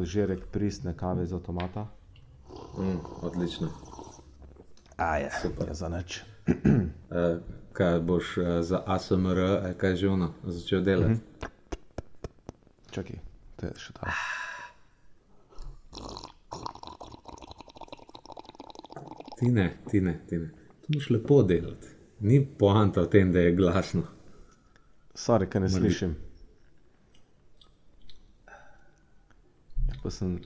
požirek pristne kave iz avtomata. Mm, odlično. A je, super. Je za nič. Uh, kaj boš uh, za ASMR, ali kaj že ono, začel delati? Mm -hmm. Čakaj, to je še ta. Ti ne, ti ne, ti ne. To moš lepo delati. Ni poanta v tem, da je glasno. Sorry, kaj ne Mali. slišim. Pa sem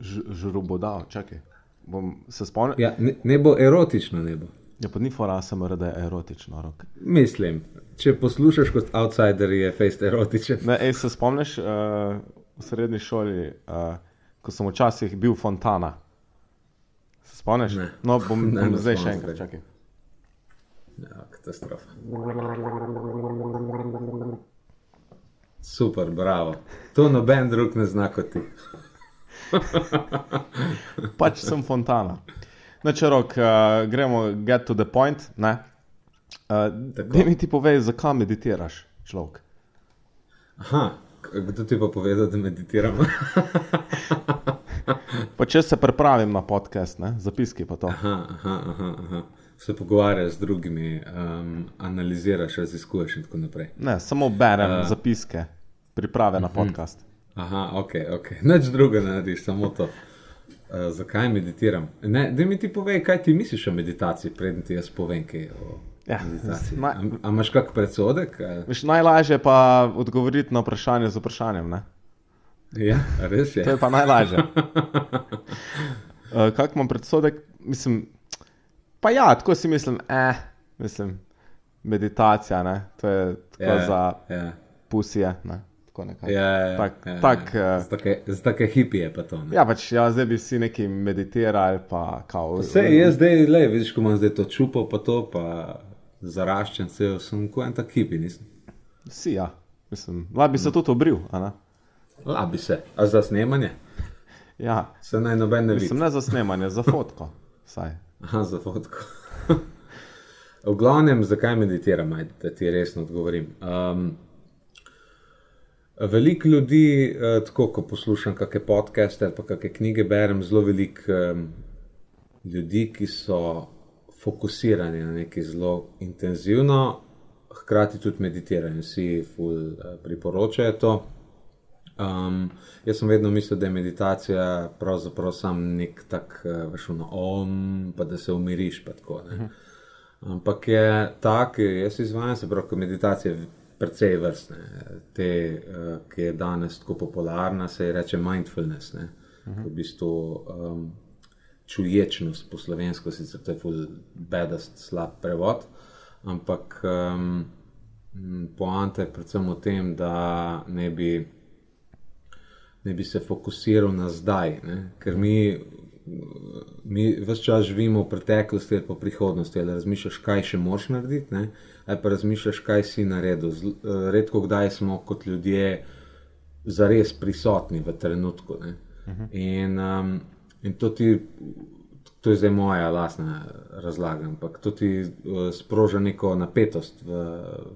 žrobodal, čakaj. Bom se spomnil. Ja, ne, ne bo erotično, ne bo. Ja, pa ni fora, sem rekel, da je erotično. Rok. Mislim, če poslušaš kot outsider, je fejst erotičen. Ne, ej, se spomniš uh, v srednji šoli, uh, ko sem včasih bil fontana. Se spomniš? Ne. No, bom, ne, bom ne zdaj še enkrat, čakaj. Ja, katastrofa. Super, bravo. To noben drug ne zna kot ti. pač sem fontana. Na črok, uh, gremo get to the point. Uh, da mi ti povej, zakaj meditiraš, človek. Aha, kdo ti pa povedal, da meditiram? pa če se pripravim na podcast, ne? zapiski pa to. Aha, aha, aha, aha. Se pogovarjaš z drugimi, um, analiziraš, raziskuješ in tako naprej. Ne, samo berem uh, zapiske, priprave na mhm. podcast. Aha, ok, ok. Nič druga ne narediš, samo to. Uh, zakaj meditiram? Da mi ti povej, kaj ti misliš o meditaciji, predtem ti jaz povem, kaj je o ja, meditaciji. Naj... A, a imaš kak predsodek? Miš, najlažje je pa odgovoriti na vprašanje z vprašanjem. Ne? Ja, res je. to je pa najlažje. uh, kak imam predsodek? Mislim, pa ja, tako si mislim, eh, mislim, meditacija, ne? to je tako ja, za ja. pusije. Ne? Ja, ja, ja, tak, ja, tak, ja. Za take hipije pa to. Ne? Ja, pač ja, zdaj bi si neki meditirali. Pa, kao, Vse je zdaj, le, vidiš, ko imam zdaj to čupo, pa to, pa zaraščen, se sem kot en tak hipi, nisem. Si, ja, mislim, lahko bi se no. tudi obril. Lahko bi se, a za snemanje? Ja. Se naj noben ne vidi. Mislim, ne za snemanje, za fotko. Saj. Aha, za fotko. v glavnem, zakaj meditiram, ajde, da ti resno odgovorim. Um, Veliko ljudi, uh, tako ko poslušam kakšne podcaste ali kakšne knjige, berem zelo veliko um, ljudi, ki so fokusirani na nekaj zelo intenzivno, hkrati tudi meditirajo in vsi ful uh, priporočajo. Um, jaz sem vedno mislil, da je meditacija pravzaprav samo nek tak, uh, veš, no, om, pa da se umiriš. Tako, Ampak je tak, jaz izvajam se prav, meditacija precej vrstne. Te, uh, ki je danes tako popularna, se je reče mindfulness, ne? -huh. v bistvu um, čuječnost po slovensko, sicer to je full bedast, slab prevod. Ampak um, poanta je predvsem v tem, da ne bi, ne bi se fokusiral na zdaj, ne? ker mi mi vse čas živimo v preteklosti ali pa prihodnosti, ali razmišljaš, kaj še moš narediti, ne? ali pa razmišljaš, kaj si naredil. Z, uh, redko kdaj smo kot ljudje zares prisotni v trenutku. Uh mhm. -huh. in, um, in to, ti, to je zdaj moja lastna razlaga, ampak to ti uh, sproža neko napetost v,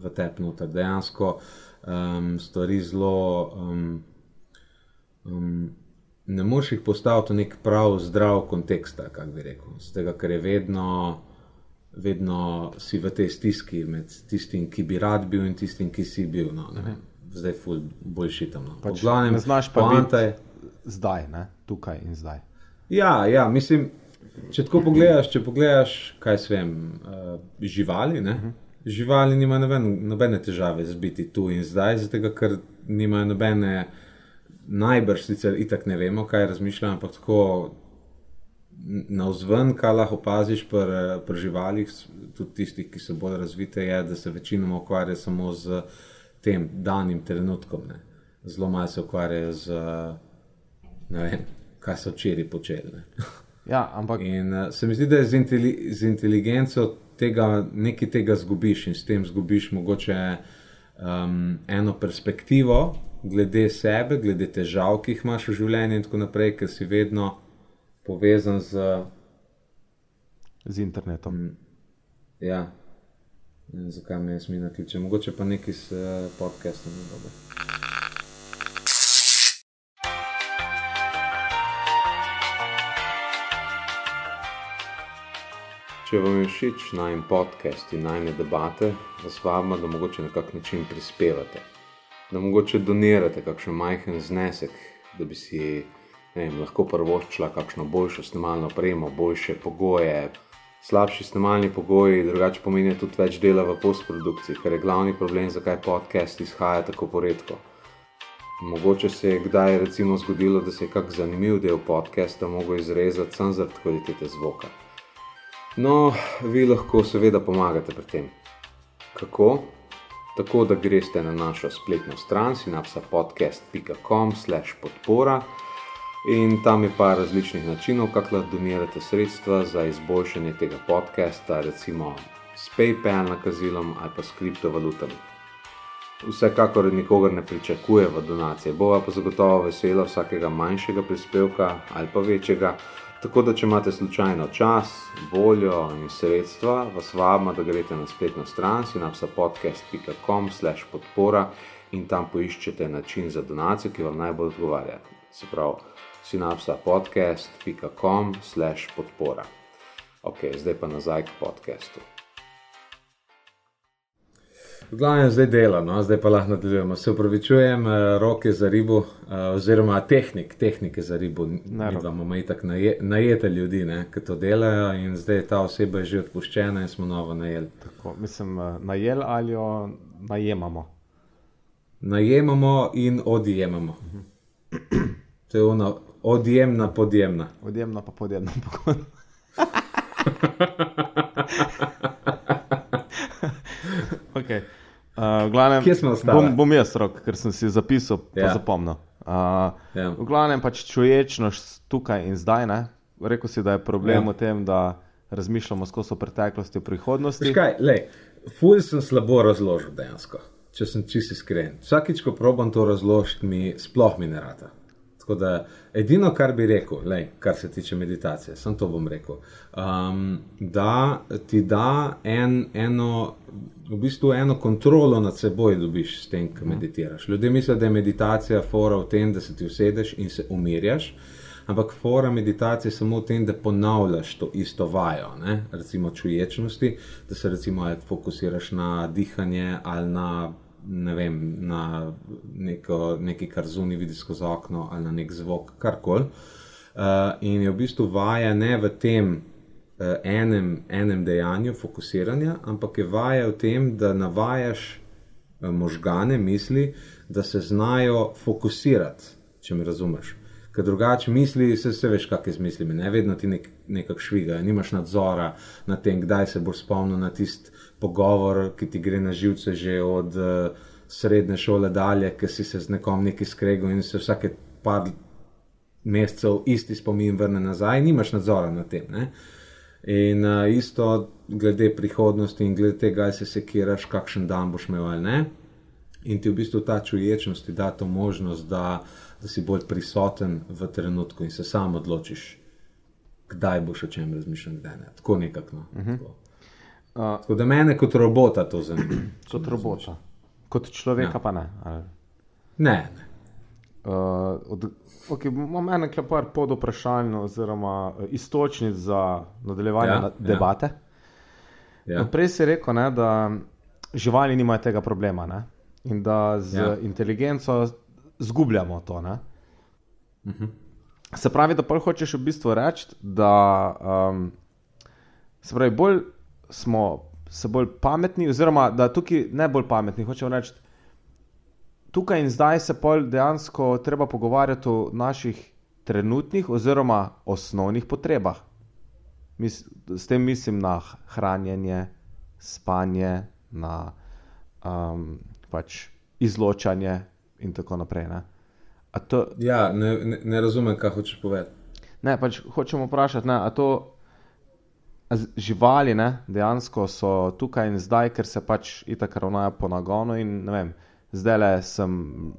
v tebi noter. Dejansko um, stvari zelo. Um, um, ne moreš jih postaviti v nek prav zdrav kontekst, kako bi rekel. Zdaj, ker je vedno, vedno si v tej stiski med tistim, ki bi rad bil in tistim, ki si bil. No, zdaj, ful, bolj šitam. No. Pač glavnem, ne znaš pa je... zdaj, ne? tukaj in zdaj. Ja, ja, mislim, če tako pogledaš, če pogledaš, kaj se vem, uh, živali. Ne? Mhm. Živali nimajo nobene, nobene težave z biti tu in zdaj, zato ker nimajo nobene najbrž sicer itak ne vemo, kaj razmišljamo, ampak tako na vzven, kaj lahko opaziš pri, pri živalih, tudi tistih, ki so bolj razvite, je, da se večinoma ukvarjajo samo z tem danim trenutkom. Ne. Zelo malo se ukvarjajo z, ne vem, kaj so včeraj počeli. Ja, ampak... In uh, se mi zdi, da je z, inteli z inteligenco tega, nekaj tega zgubiš in s tem zgubiš mogoče um, eno perspektivo, glede sebe, glede težav, ki jih imaš v življenju in tako naprej, ker si vedno povezan z. Z internetom. Mm. Ja, ne vem, zakaj me jaz mi nakliče. Mogoče pa nekaj s eh, podcastom. Dobro. Če vam je všeč najmen podcast in najne debate, vas vabimo, da mogoče na kak način prispevate. Da mogoče donirate kakšen majhen znesek, da bi si vem, lahko prvoščila kakšno boljšo snemalno opremo, boljše pogoje. Slabši snemalni pogoji, drugače pomenijo tudi več dela v postprodukciji, kar je glavni problem, zakaj podcast izhaja tako poredko. Mogoče se je kdaj recimo zgodilo, da se je kak zanimiv del podcasta mogel izrezati samo zaradi kvalitete zvoka. No, vi lahko seveda pomagate pri tem. Kako? Tako da greste na našo spletno stran synapsapodcast.com/podpora in tam je pa različnih načinov, kako lahko donirate sredstva za izboljšanje tega podcasta, recimo s PayPal nakazilom ali pa s kriptovalutami. Vsekakor nikogar ne pričakuje v donacije, bova pa zagotovo vesela vsakega manjšega prispevka ali pa večjega. Tako da, če imate slučajno čas, voljo in sredstva, vas vabimo, da greste na spletno stran synapsapodcast.com/podpora in tam poiščete način za donacijo, ki vam najbolj odgovarja. Se pravi, synapsapodcast.com/podpora. Ok, zdaj pa nazaj k podcastu. V glavnem zdaj dela, no? zdaj pa lahko nadaljujemo. Se upravičujem, eh, roke za ribo, eh, oziroma tehnik, tehnike za ribo. Imamo tako naje, najete ljudi, ki to delajo, in zdaj ta oseba je že odpuščena in smo novo najeli. Tako, mislim, eh, najel ali jo najemamo. Najemamo in odjemamo. To je ono, odjemna, podjemna. Odjemna, pa podjemna. okay. Uh, glavnem, Kje smo ostali? Bom, bom jaz rok, ker sem si zapisal, pa ja. zapomnil. Uh, ja. V glavnem pač čuječnost tukaj in zdaj. Ne? Rekl si, da je problem ja. v tem, da razmišljamo skozi preteklost in prihodnost. Ful sem slabo razložil dejansko, če sem čisto iskren. Vsakič, ko probam to razložiti, mi sploh mi ne rata. Tako da edino, kar bi rekel, lej, kar se tiče meditacije, sem to bom rekel, um, da ti da en, eno, v bistvu eno kontrolo nad seboj, dobiš s tem, ko meditiraš. Ljudje mislijo, da je meditacija fora v tem, da se ti usedeš in se umirjaš. Ampak fora meditacije je samo v tem, da ponavljaš to isto vajo, ne? recimo čuječnosti, da se recimo fokusiraš na dihanje ali na ne vem, na neko, nekaj, kar zunaj vidi skozi okno ali na nek zvok, karkoli. Uh, in je v bistvu vaja ne v tem uh, enem, enem dejanju fokusiranja, ampak je vaja v tem, da navajaš uh, možgane, misli, da se znajo fokusirati, če me razumeš. Ker drugače misli, se, se veš, kakšne z mislimi, ne vedno ti nek, nekako šviga, nimaš nadzora nad tem, kdaj se boš spomnil na tisti pogovor, ki ti gre na živce že od uh, srednje šole dalje, ki si se z nekom neki skregal in se vsake par mesecev isti spomin vrne nazaj, nimaš nadzora nad tem. Ne? In uh, isto glede prihodnosti in glede tega, se sekiraš, kakšen dan boš imel ali ne. In ti v bistvu ta čuječnost ti da to možnost, da, da si bolj prisoten v trenutku in se sam odločiš, kdaj boš o čem razmišljal, kdaj ne. Tako nekako. No. Uh -huh. tako. Uh, tako da mene kot robota to zanima. Kot robota. Kot človeka ja. pa ne. Ali? Ne. ne. Uh, okay, imam eno klepar pod vprašanjem, oziroma uh, istočnic za nadaljevanje ja, na debate. Ja. Ja. Prej si rekel, ne, da živali nimajo tega problema ne? in da z ja. inteligenco zgubljamo to. Uh mhm. -huh. Se pravi, da pa hočeš v bistvu reči, da um, se pravi, bolj smo se bolj pametni, oziroma da tukaj ne bolj pametni, hočemo reči, tukaj in zdaj se pol dejansko treba pogovarjati o naših trenutnih oziroma osnovnih potrebah. Mis, s tem mislim na hranjenje, spanje, na um, pač izločanje in tako naprej. Ne? To, ja, ne, ne, ne razumem, kaj hočeš povedati. Ne, pač hočemo vprašati, ali to živali ne, dejansko so tukaj in zdaj, ker se pač itak ravnajo po nagonu. In, vem, zdaj le sem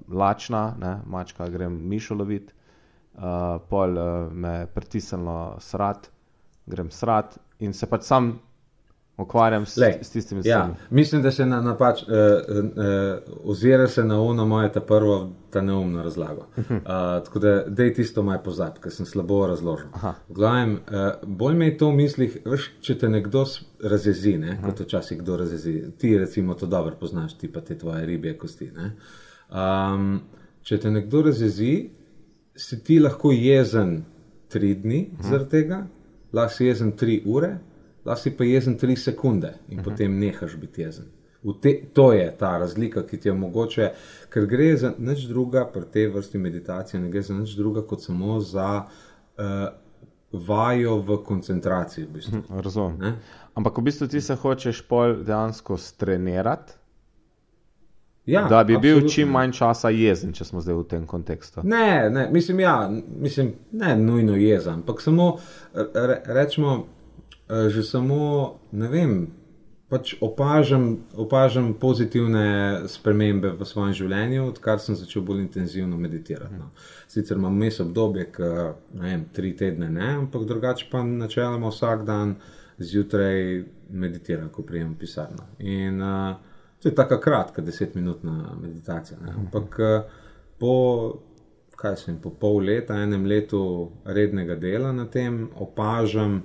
lačna, ne, mačka grem mišo loviti, uh, pol uh, me pritisnilo srat, grem srat in se pač sam ukvarjam s, s tistimi stvarmi. Ja, mislim, da se na, napač, uh, uh, ozira se na ono moje ta prvo, ta neumno razlago. Uh, tako da, je tisto maj pozab, ker sem slabo razložil. Glavim, uh, bolj me je to v mislih, veš, če te nekdo razjezi, ne, kot včasih kdo razjezi. Ti recimo to dobro poznaš, ti pa te tvoje ribje kosti. Um, če te nekdo razjezi, si ti lahko jezen tri dni zaradi tega, lahko si jezen tri ure lahko si pa jezen tri sekunde in uh mhm. -huh. potem nehaš biti jezen. Te, to je ta razlika, ki ti je mogoče, ker gre za nič druga, pri tej vrsti meditacije, ne gre za nič druga, kot samo za uh, vajo v koncentraciji. V bistvu. Mhm, razumem. Ampak v bistvu ti se hočeš pol dejansko strenirati. Ja, da bi bil čim manj časa jezen, če smo zdaj v tem kontekstu. Ne, ne mislim, ja, mislim, ne nujno jezen, ampak samo re, rečemo, že samo, ne vem, pač opažam, opažam pozitivne spremembe v svojem življenju, odkar sem začel bolj intenzivno meditirati. No. Sicer imam mes obdobje, ki ne vem, tri tedne ne, ampak drugače pa načeloma vsak dan zjutraj meditiram, ko prijem pisarno. In uh, to je tako kratka, desetminutna meditacija. Ne. Ampak uh, po. Kaj sem po pol leta, enem letu rednega dela na tem, opažam,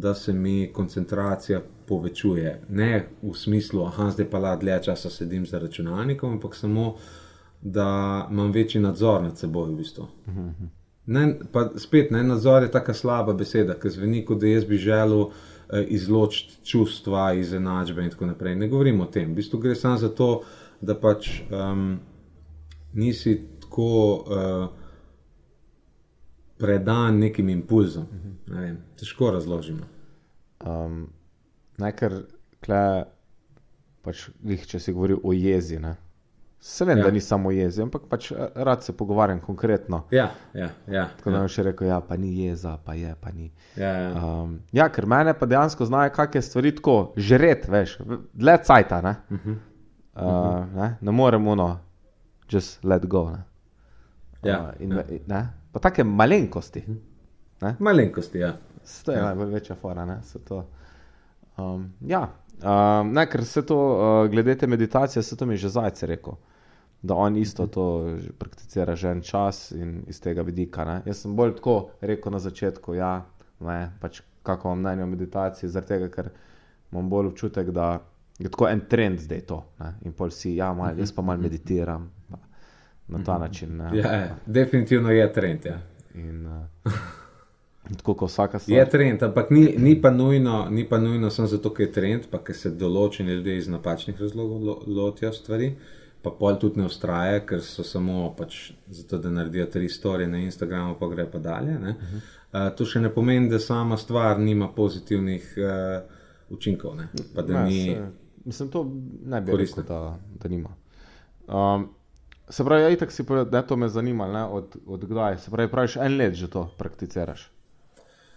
da se mi koncentracija povečuje. Ne v smislu, da zdaj pa la dlje časa sedim za računalnikom, ampak samo, da imam večji nadzor nad seboj. V bistvu. ne, pa spet, ne, nadzor je tako slaba beseda, ker zveni, kot da jaz bi želel eh, izločiti čustva iz enačbe in tako naprej. Ne govorim o tem. V bistvu gre samo za to, da pač um, nisi tako. Uh, predan nekim impulzom. Ne vem, težko razložimo. Um, Najkar, kle, pač, če si govoril o jezi. Ne? Se vem, ja. da ni samo jezi, ampak pač eh, rad se pogovarjam konkretno. Ja, ja, ja, Tako da ja. bi še rekel, ja, pa ni jeza, pa je, pa ni. Ja, ja. Um, ja ker mene pa dejansko znajo, kakšne stvari tako žret, veš, dlje cajta. Ne, uh -huh. uh, ne? ne moremo, no, just let go. Ne? Ja, uh, in, ja. Ne? Pa take malenkosti. Ne? Malenkosti, ja. To je ja. najbolj večja fora. Um, ja, um, ne, ker se to, uh, glede te meditacije, se to mi že zajce rekel. Da on isto to prakticira že en čas in iz tega vidika. Ne? Jaz sem bolj tako rekel na začetku, ja, ne, pač kako imam mnenje o meditaciji, zaradi tega, ker imam bolj občutek, da je tako en trend zdaj to. Ne? In pol si, ja, mal, jaz pa mal meditiram. Na ta način. Ja, je, definitivno je trend. Ja. In, uh, tako kot vsaka stvar. Je trend, ampak ni, ni pa nujno, ni pa nujno samo zato, ker je trend, pa ker se določeni ljudje iz napačnih razlogov lo, lotijo stvari. Pa pol tudi ne ustraja, ker so samo pač zato, da naredijo tri storije na Instagramu, pa gre pa dalje. Uh -huh. uh, to še ne pomeni, da sama stvar nima pozitivnih uh, učinkov. Ne? Pa da ne, ni. Se, mislim, to ne bi rekel, da, da nima. Um, Se pravi, ja, itak si povedal, da to me zanima, ne, od, od kdaj. Se pravi, praviš en let že to prakticiraš.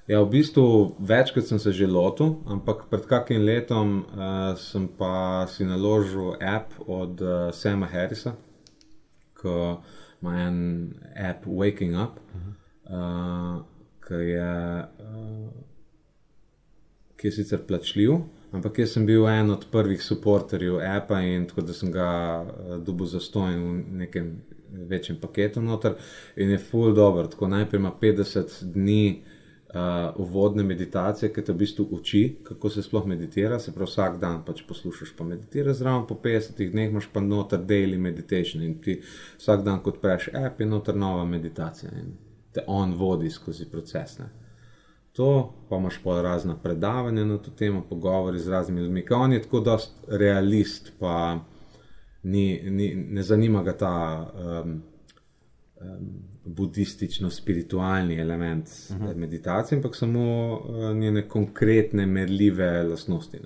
Ja, v bistvu večkrat sem se že lotil, ampak pred kakim letom uh, sem pa si naložil app od uh, Sama Harrisa, ki ima en app Waking Up, uh, ki, je, uh, ki je sicer plačljiv. Ampak jaz sem bil en od prvih podporterjev Apple in tako da sem ga uh, dobil za stojn v nekem večjem paketu noter in je full dobro. Tako najprej ima 50 dni uh, uvodne meditacije, ki te v bistvu uči, kako se sploh meditira. Se pravi, vsak dan pač poslušaš, pa meditiraš zraven, po 50 dneh imaš pa noter daily meditation in ti vsak dan, kot preš app, je noter nova meditacija in te on vodi skozi proces. Ne to, pa imaš pa razna predavanja na to temo, pogovori z raznimi ljudmi. On je tako dost realist, pa ni, ni, ne zanima ga ta um, um, budistično-spiritualni element uh mhm. -huh. meditacije, ampak samo uh, njene konkretne, merljive lastnosti,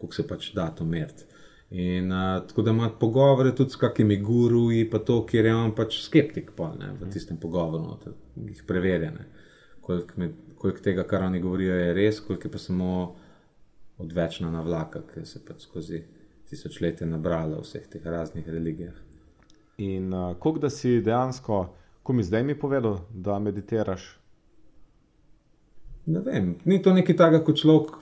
kako se pač da to meriti. In uh, tako da ima pogovore tudi s kakimi guruji, pa to, kjer je on pač skeptik, pa, ne, v mhm. tistem pogovoru, da jih preverja, koliko med koliko tega, kar oni govorijo, je res, koliko je pa samo odvečna navlaka, ki se pač skozi tisočletje nabrala v vseh teh raznih religijah. In uh, koliko da si dejansko, ko mi zdaj mi povedal, da meditiraš? Ne vem, ni to nekaj takega, kot človek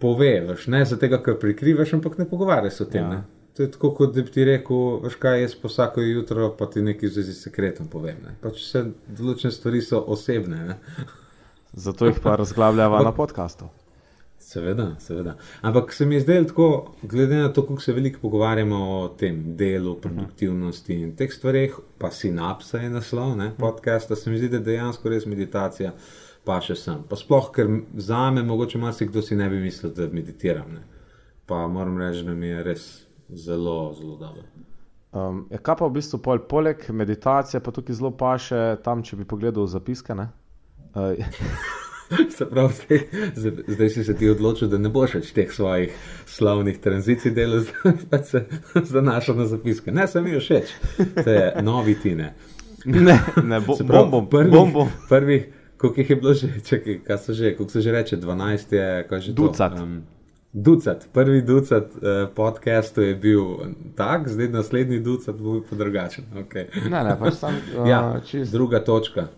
poveš, ne zato, ker prikrivaš, ampak ne pogovarjaš o tem. Ja. To je tako, kot da bi ti rekel, veš kaj, jaz po vsako jutro pa ti nekaj zvezi s sekretom povem. Pač vse določene stvari so osebne. Ne? Zato jih pa razglabljava na podkastu. Seveda, seveda. Ampak se mi je zdelo tako, glede na to, kako se veliko pogovarjamo o tem delu, produktivnosti in teh stvareh, pa sinapsa je naslov ne, podcasta, se mi zdi, da dejansko res meditacija, pa še sem. Pa sploh, ker za me, mogoče marsikdo si ne bi mislil, da meditiram. Ne. Pa moram reči, da mi je res zelo, zelo dobro. Um, je kaj pa v bistvu pol, poleg meditacije, pa tukaj zelo paše tam, če bi pogledal zapiske? Uh, Se pravi, zdaj, zdaj si se ti odločil, da ne boš več teh svojih slavnih tranzicij delal, da se zanašal na zapiske. Ne, sem jih všeč, te novi tine. Ne, ne bo, pravi, bom, bom, prvi, bom, bom. Prvi, koliko jih je bilo že, čekaj, kaj so že, koliko se že reče, 12 je, kaj že ducat. To, um, ducat. Prvi ducat uh, podcastov je bil tak, zdaj naslednji ducat bo bil drugačen. Okay. Ne, ne, pač sam. Uh, ja, čist... druga točka.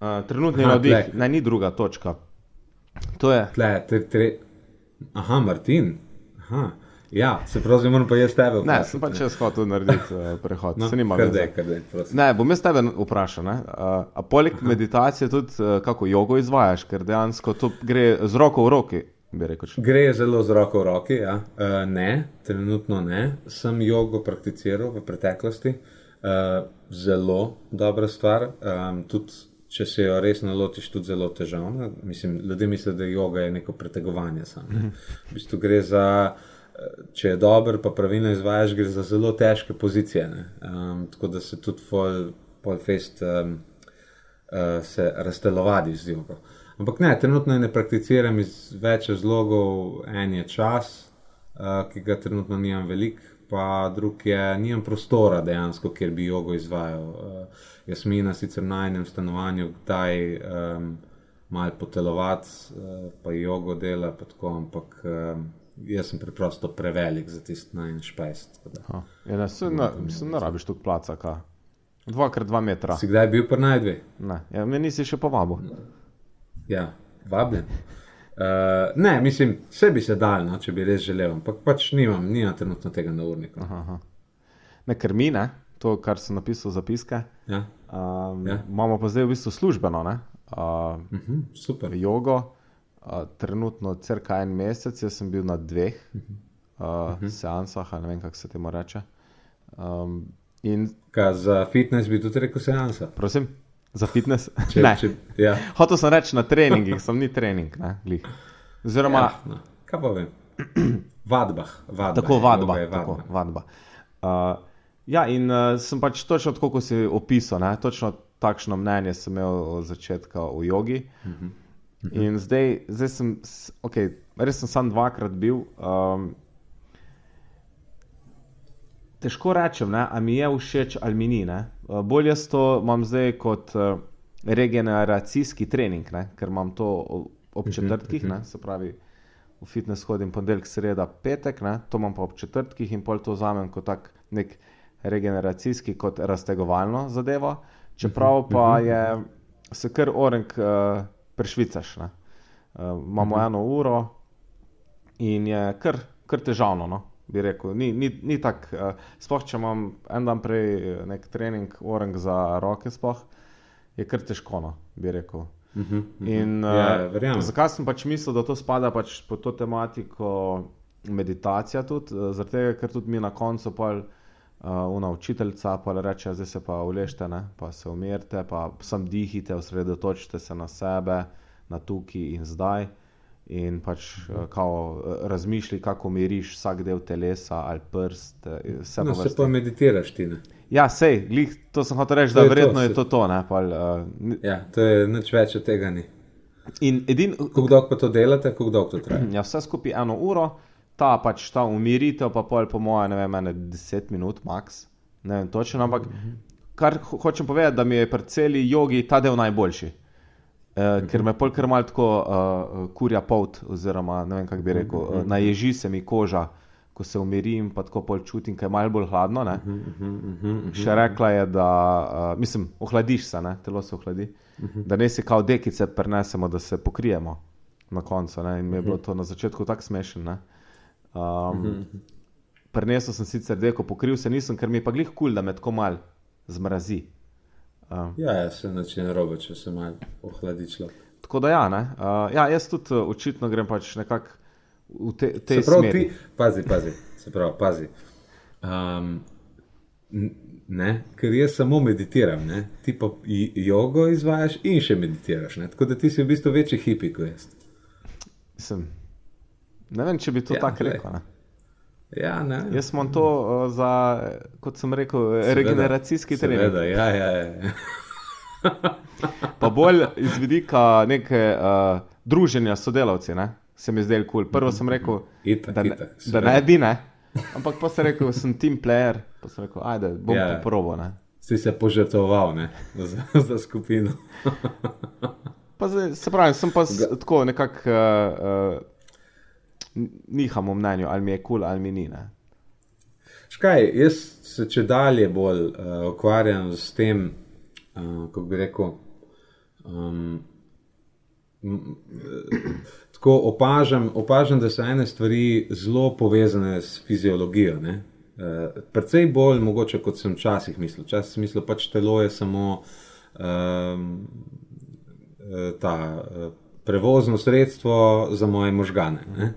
Uh, trenutni navdih, ne, ni druga točka. To je. Tle, tre, tre. Aha, Martin. Aha. Ja, se pravi, moram pa jaz tebe vprašati. Ne, sem pa čez hotel narediti uh, prehod. No, se nima več. Ne, bom jaz tebe vprašal. Uh, a poleg Aha. meditacije tudi uh, kako jogo izvajaš, ker dejansko to gre z roko v roki. Gre zelo z roko v roki. Ja. Uh, ne, trenutno ne. Sem jogo prakticiral v preteklosti. Uh, zelo dobra stvar. Um, tudi če se jo resno lotiš, tudi zelo težavno. Mislim, ljudje mislijo, da joga je neko pretegovanje. Sam, ne? V bistvu gre za, če je dobro, pa pravilno izvajaš, gre za zelo težke pozicije. Um, tako da se tudi polfest um, uh, raztelovadi z jogo. Ampak ne, trenutno ne prakticiram iz več razlogov. En je čas, uh, ki ga trenutno nimam veliko, pa drug je, nimam prostora dejansko, kjer bi jogo izvajal. Uh, jaz mi na sicer na enem stanovanju, kdaj um, malo potelovati, uh, pa jogo dela, pa tako, ampak um, jaz sem preprosto prevelik za tisti najmanj špajst. Ja, ne, se na, mislim, ne rabiš tu placa, ka. Dva krat dva metra. Si kdaj bil pri najdvi? Ne, ja, me nisi še povabil. Ja, vabljen. Uh, ne, mislim, vse bi se dal, no, če bi res želel, ampak pač nimam, nimam trenutno tega na urniku. Aha, aha. Ne, ker mi ne, to, kar sem napisal za zapiske. Ja. Um, ja. Imamo pa zdaj v bistvu službeno, uh, uh -huh, super. Jogo, uh, trenutno crka en mesec, jaz sem bil na dveh uh -huh. Uh, uh -huh. seansah, ne vem, kako se temu reče. Um, in... Za fitness bi tudi rekel seansa. Prosim. Za fitness? Če, ne. Če, ja. Hotel sem reči na treningih, sem ni trening. Oziroma, ja, no. kaj pa vem? Vadbah. vadba. Tako vadba. Tako, vadba. Uh, Ja, in uh, sem pač točno tako, kot si opisal, ne? točno takšno mnenje sem imel od začetka v jogi. Uh -huh. Uh -huh. In zdaj, zdaj sem, okay, res sem samo dvakrat bil. Um, težko rečem, ali mi je všeč ali mi ni. Uh, bolj jaz to imam zdaj kot uh, regeneracijski trening, ne? ker imam to ob četrtkih, uh -huh. se pravi. V fitness hodim ponedeljek, sreda, petek, ne? to imam pa ob četrtkih in pol to vzamem kot nek regeneracijski kot raztegovalno zadevo, čeprav pa mhm, mhm. je se kar orang uh, prešvicaš. Uh, imamo uh -huh. eno uro in je kar, kar težavno. No? Bi rekel, ni, ni, ni tako. Uh, sploh če imam en dan prej nek trening, orang za roke, sploh je kar težko, no? bi rekel. Uh -huh, uh -huh. In, uh, ja, zakaj sem pač mislil, da to spada pač pod to tematiko meditacija, tudi, zaradi tega, ker tudi mi na koncu pol uh, učiteljica pa reče, zdaj se pa ulešte, ne? pa se umirite, pa sam dihite, osredotočite se na sebe, na tukaj in zdaj. In pač kao, razmišljaj, kako miriš vsak del telesa ali prst. Se, no, se pa meditiraš ti. Ne? Ja, sej, glih, to sem hotel reči, da je verjetno to, je to. to Pal, uh, ja, to je nič več od tega. Ni. In edin, kako dolgo pa to delate, kako dolgo to traja? Ja, vse skupaj eno uro, ta pač ta umiritev, pa pol, po mojem, ne vem, ene deset minut, max. Ne vem točno, ampak kar hočem povedati, da mi je pri celi jogi ta del najboljši. Uh, ker me pol kar mal tako uh, kurja pot, oziroma ne vem, kako bi rekel, uh, naježi se mi koža, ko se umirim, pa tako pol čutim, ker je malo bolj hladno. Uh -huh, uh -huh, uh -huh. Še rekla je, da, uh, mislim, ohladiš se, ne? telo se ohladi, uh -huh. da ne si kao dekice prenesemo, da se pokrijemo. na koncu. Ne? In mi je bilo mhm. to na začetku tako smešno. Um, Prenesel sem sicer deko, pokril se nisem, ker mi je pa glih kul, cool, da me tako mal zmrazi. Um, ja, ja, se načine robe, če se mal ohladi človek. Tako da ja, uh, ja jaz tudi uh, očitno grem pač nekako v te, te smeri. Ti, pazi, pazi, se pravi, pazi. Um, ne, ker jaz samo meditiram, ne? ti pa jogo izvajaš in še meditiraš. Ne? Tako da ti si v bistvu večji hipi kot jaz. Sem. Ne vem, če bi to ja, tako rekel. Ne? Ja, ne. Jaz sem to uh, za, kot sem rekel, seveda, regeneracijski trening. Ja, ja, ja. pa bolj iz vidika neke uh, druženja s sodelavci, ne? se mi zdaj kul. Cool. Prvo sem rekel, itak, da, itak, da ne bi, ne. Ampak pa sem rekel, sem team player, pa sem rekel, ajde, bom yeah. Ja. probo. Ne. Si se požrtoval za, za skupino. zdaj, se pravi, sem pa tako nekako uh, uh, niham v mnenju, ali mi je kul, cool, ali mi ni. Ne. Škaj, jaz se če dalje bolj uh, ukvarjam s tem, uh, kako bi rekel. Um, tako opažam, opažam, da so ene stvari zelo povezane s fiziologijo. Uh, predvsej bolj mogoče, kot sem včasih mislil. Včasih sem mislil, da pač telo je samo um, ta uh, prevozno sredstvo za moje možgane. Ne?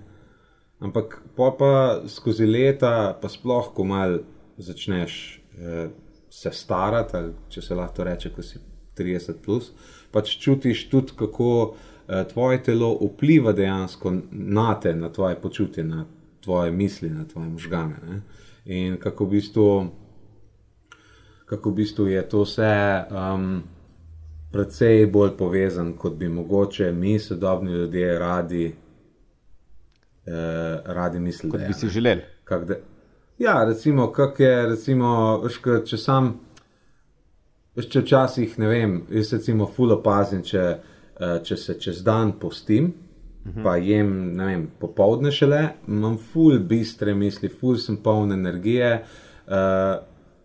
Ampak pa, pa skozi leta, pa sploh, ko mal začneš uh, se starati, če se lahko reče, ko si 30, plus, pač čutiš tudi, kako Eh, tvoje telo vpliva dejansko na te, na tvoje počutje, na tvoje misli, na tvoje možgane. Ne? In kako v, bistvu, kako v bistvu je to vse um, precej bolj povezan, kot bi mogoče mi, sodobni ljudje, radi, eh, radi mislili. Kot bi si želeli. Da, ja, recimo, kak je, recimo, veš, če sam. Če včasih, ne vem, jaz recimo fulo pazim, če Eh, če se čez dan postim, uh mhm. -huh. pa jem, ne vem, popoldne šele, imam full bistre misli, full sem poln energije. Uh,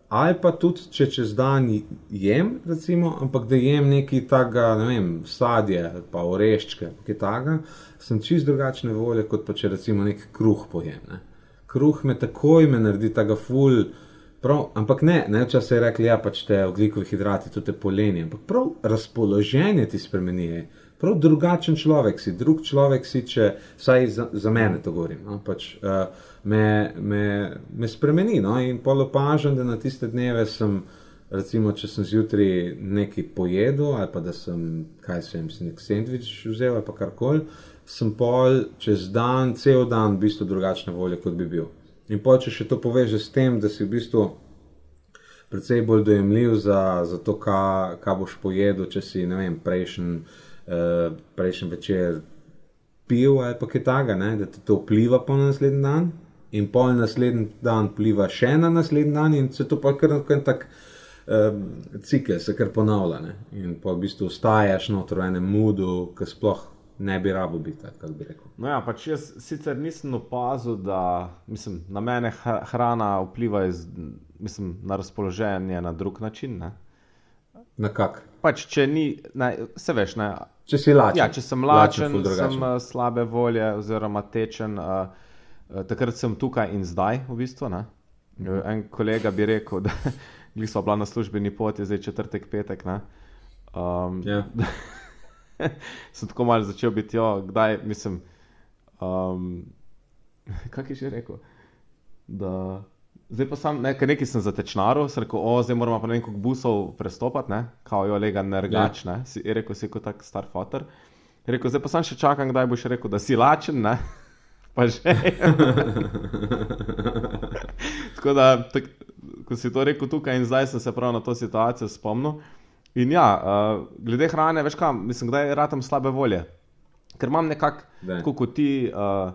ali pa tudi, če čez dan jem, recimo, ampak da jem nekaj takega, ne vem, sadje, pa oreščke, kaj takega, sem čist drugačne volje, kot pa če recimo nek kruh pojem. Ne. Kruh me takoj me naredi tega full. Prav, ampak ne, ne če se je rekli, da ja, pač te oglikovi hidrati, tudi poleni, ampak prav razpoloženje ti spremeni. Prav drugačen človek si, drug človek si, če vsaj za, za mene to govorim. No? Pač, uh, me, me, me spremeni. No? In polopažen, da na tiste dneve sem, recimo, če sem zjutraj nekaj pojedel, ali pa da sem, kaj se jim, nek sendvič vzel ali karkoli, sem pol čez dan, cel dan, v bistvu drugačne volje, kot bi bil. In pa če še to poveže s tem, da si v bistvu precej bolj dojemljiv za, za to, kaj, kaj boš pojedel, če si prejšnji uh, prejšen večer pil ali pa kaj takega, da ti to vpliva po naslednji dan. In pol naslednji dan vpliva še na naslednji dan, in se to pa kar nekaj tak um, cikel, se kar ponavlja. Ne? In pa v bistvu ostaješ noter v enem mudu, ki sploh ne bi rabo biti, kako bi rekel. No ja, pač jaz sicer nisem opazil, da mislim, na mene hrana vpliva iz, mislim, na razpoloženje na drug način. Ne? Na kak? Pač, če ni, ne, se veš, ne. Če si lačen. Ja, če sem lačen, lačen sem uh, slabe volje, oziroma tečen. Uh, takrat sem tukaj in zdaj, v bistvu. Ne? En kolega bi rekel, da smo bila na službeni poti, zdaj četrtek, petek. Um, ja. sem tako malo začel biti, jo, kdaj mislim. Um, kaj je že rekel? Da, zdaj pa sem nekaj, nekaj sem zatečnaro, sem rekel, o, zdaj moramo pa nekaj busov prestopati, ne? kao jo lega nergač, ja. ne? Si, rekel, si kot tak star fotor. Rekel, zdaj pa sem še čakam, kdaj boš rekel, da si lačen, ne? Pa že. Tako da, tak, ko si to rekel tukaj in zdaj sem se prav na to situacijo spomnil. In ja, uh, glede hrane, veš kaj, mislim, da je ratam slabe volje. Ker imam nekako, kot ti, uh,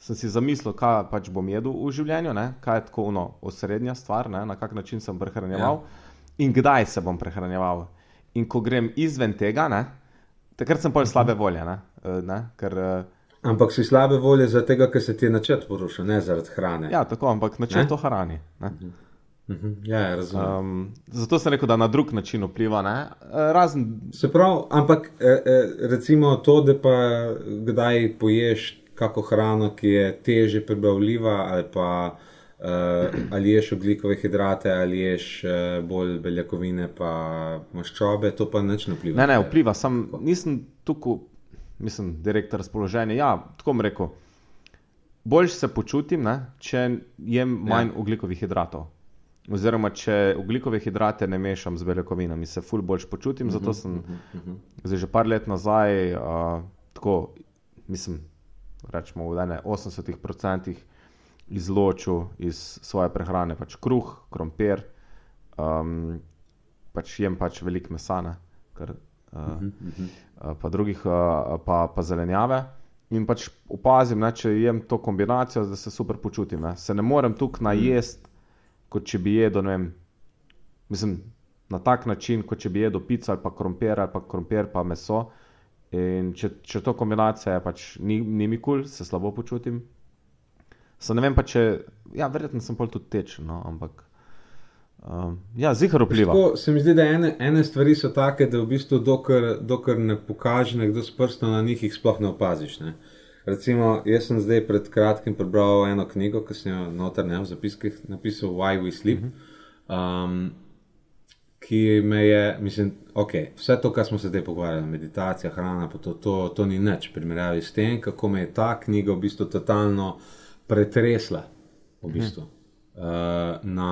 sem si zamislil, kaj pač bom jedel v življenju, ne? kaj je tako ono, osrednja stvar, ne? na kak način sem prehranjeval ja. in kdaj se bom prehranjeval. In ko grem izven tega, ne? takrat sem pol slabe volje. Ne? Uh, ne? Ker, uh, ampak si slabe volje zaradi tega, ker se ti je načrt porušil, ne zaradi hrane. Ja, tako, ampak načrt to hrani. Ne? Mhm. Mhm. Ja, um, zato sem rekel, da na drug način vpliva. E, razen... Se pravi, ampak e, e, recimo to, da pa kdaj poješ kako hrano, ki je teže prebavljiva, ali pa uh, ali ješ oglikove hidrate, ali ješ uh, bolj beljakovine, pa maščobe, to pa neč ne vpliva. Ne, ne, vpliva, sam nisem tukaj, mislim, direktor razpoloženja. Ja, tako bom rekel. Bolj se počutim, ne, če jem manj ja. oglikovih hidratov. Oziroma, če oglikove hidrate ne mešam z beljakovinami, se ful bolj počutim. Zato mhm, sem uh -huh, uh -huh. zdaj že par let nazaj uh, tako, mislim, rečemo v 80% izločil iz svoje prehrane pač kruh, krompir, um, pač jem pač veliko mesa, kar, uh, uh -huh, uh -huh. pa drugih, uh, pa, pa zelenjave. In pač opazim, da če jem to kombinacijo, da se super počutim. Ne. Se ne morem tukaj najesti kot če bi jedel, vem, mislim, na tak način, kot če bi jedel pico ali pa krompir ali pa krompir pa meso. In če, če to kombinacija je pač ni, ni mi kul, cool, se slabo počutim. Se ne vem pa, če, ja, verjetno sem pol tudi tečen, no, ampak. Um, ja, zihar vpliva. Tako, se mi zdi, da ene, ene stvari so take, da v bistvu, dokler, dokler ne pokaže nekdo s prstom na njih, jih sploh ne opaziš. Ne? Recimo, jaz sem zdaj pred kratkim prebral eno knjigo, ki sem jo noter ne v zapiskih napisal, Why We Sleep. Um, ki me je, mislim, ok, vse to, kar smo se zdaj pogovarjali, meditacija, hrana, to, to, to ni nič, primerjavi s tem, kako me je ta knjiga v bistvu totalno pretresla. V bistvu. uh, na,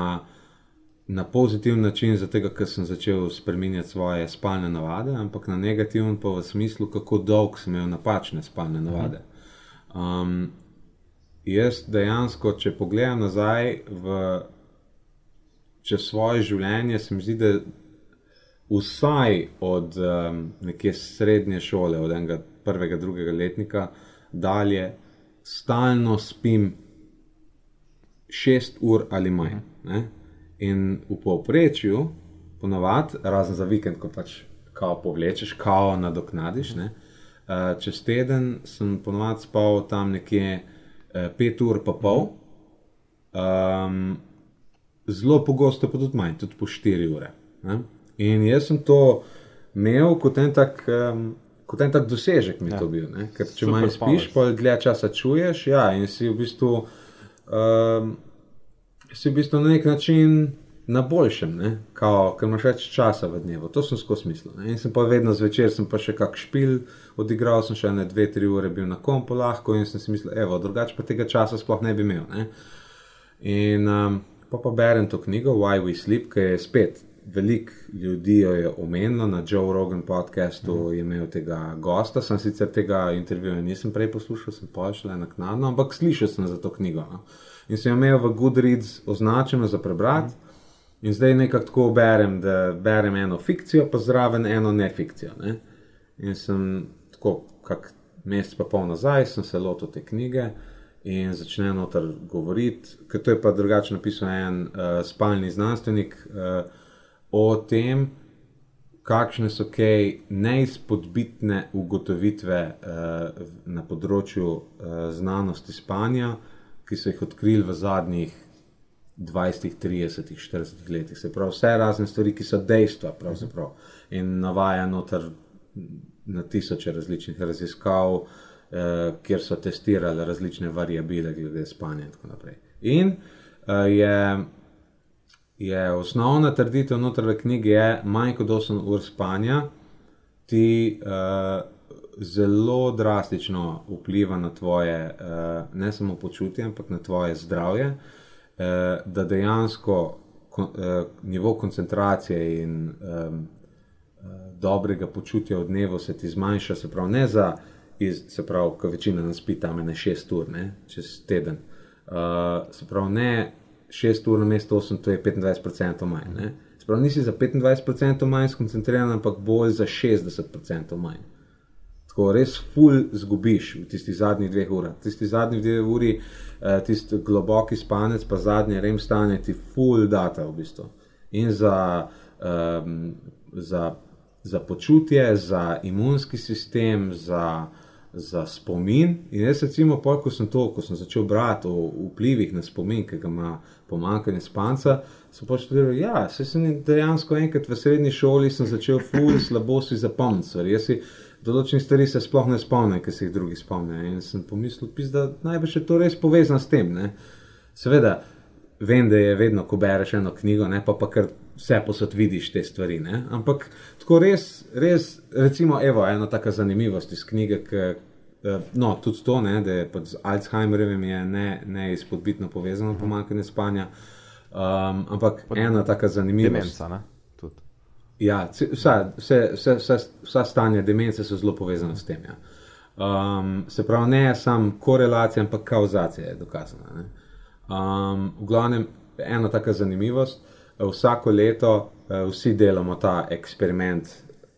na pozitiven način, zato ker sem začel spremenjati svoje spalne navade, ampak na negativen pa v smislu, kako dolgo sem imel napačne spalne navade. Um, jaz dejansko, če pogledam nazaj v svoje življenje, se mi zdi, da vsaj od um, neke srednje šole, od enega prvega, drugega letnika dalje, stalno spim šest ur ali manj. Ne? In v povprečju, ponovadi, razen za vikend, ko pač kao povlečeš, kao nadoknadiš. Ne? Uh, čez teden sem ponovadi spal tam nekje uh, pet ur, pa pol, um, zelo pogosto pa tudi manj, tudi po štiri ure. Ne? In jaz sem to imel kot en tak, um, kot en tak dosežek, mi ja. to bil. Ne? Ker če manj spiš, pa dlje časa čuješ, ja, in si v bistvu, um, si v bistvu na nek način na boljšem, Kao, ker imaš več časa v dnevu. To sem skozi mislil. In sem pa vedno zvečer, sem pa še kak špil, odigral sem še ne dve, tri ure, bil na kompu lahko in sem si mislil, evo, drugače pa tega časa sploh ne bi imel. Ne? In um, pa pa berem to knjigo Why We Sleep, ki je spet. Veliko ljudi jo je omenilo na Joe Rogan podkastu, mm. je imel tega gosta. Sem sicer tega intervjuja nisem prej poslušal, sem pa šel naknadno, ampak slišal sem za to knjigo. No? In sem imel v Goodreads označeno za prebrati. Mm. In zdaj nekako tako berem, da berem eno fikcijo, pa zraven eno nefikcijo. Ne? In sem tako, kak mesec pa pol nazaj, sem se lotil te knjige in začnem noter govoriti, ker to je pa drugače napisal en uh, spalni znanstvenik uh, o tem, kakšne so kaj neizpodbitne ugotovitve uh, na področju uh, znanosti spanja, ki so jih odkrili v zadnjih 20, 30, 40 letih. Se pravi, vse razne stvari, ki so dejstva, in navaja noter na tisoče različnih raziskav, eh, kjer so testirali različne variabile glede spanja in tako naprej. In eh, je, je osnovna trditev noter v knjigi, da je manj kot 8 ur spanja ti. Eh, Zelo drastično vpliva na tvoje, uh, ne samo počutje, ampak na tvoje zdravje. Uh, Eh, da dejansko eh, nivo koncentracije in eh, dobrega počutja v dnevu se ti zmanjša, se pravi, ne za, iz, se pravi, ko večina nas spi tam na 6 ur, ne, čez teden. Se pravi, ne 6 ur na mesto 8, to je 25% manj. Ne. Se pravi, nisi za 25% manj skoncentriran, ampak bolj za 60% manj tako res ful zgubiš v tistih zadnjih dveh urah. Tisti zadnji dve uri, eh, tisti globoki spanec, pa zadnji rem stanje ti ful data v bistvu. In za, um, za, za počutje, za imunski sistem, za za spomin. In jaz, recimo, pol, ko sem to, ko sem začel brati o vplivih na spomin, ki ga ima pomankanje spanca, sem pač povedal, da ja, se sem dejansko enkrat v srednji šoli začel ful, slabo si zapomniti. Jaz si določenih stvari se sploh ne spomnim, ki se jih drugi spomnijo. In sem pomislil, pis, da najbrž je to res povezano s tem. Ne? Seveda, vem, da je vedno, ko bereš eno knjigo, ne pa, pa kar vse posod vidiš te stvari. Ne? Ampak tako res, res, recimo, evo, ena taka zanimivost iz knjige. K, eh, No, tudi to, ne, da je z Alzheimerjem ne, ne izpodbitno povezano pomankanje spanja. Um, ampak Pod, ena taka zanimivost. Demenca, ja, vsa, vse, vse, vse, vsa stanja demence so zelo povezana s tem. Ja. Um, se pravi, ne samo korelacija, ampak kauzacija je dokazana. Um, v glavnem, ena taka zanimivost vsako leto uh, vsi delamo ta eksperiment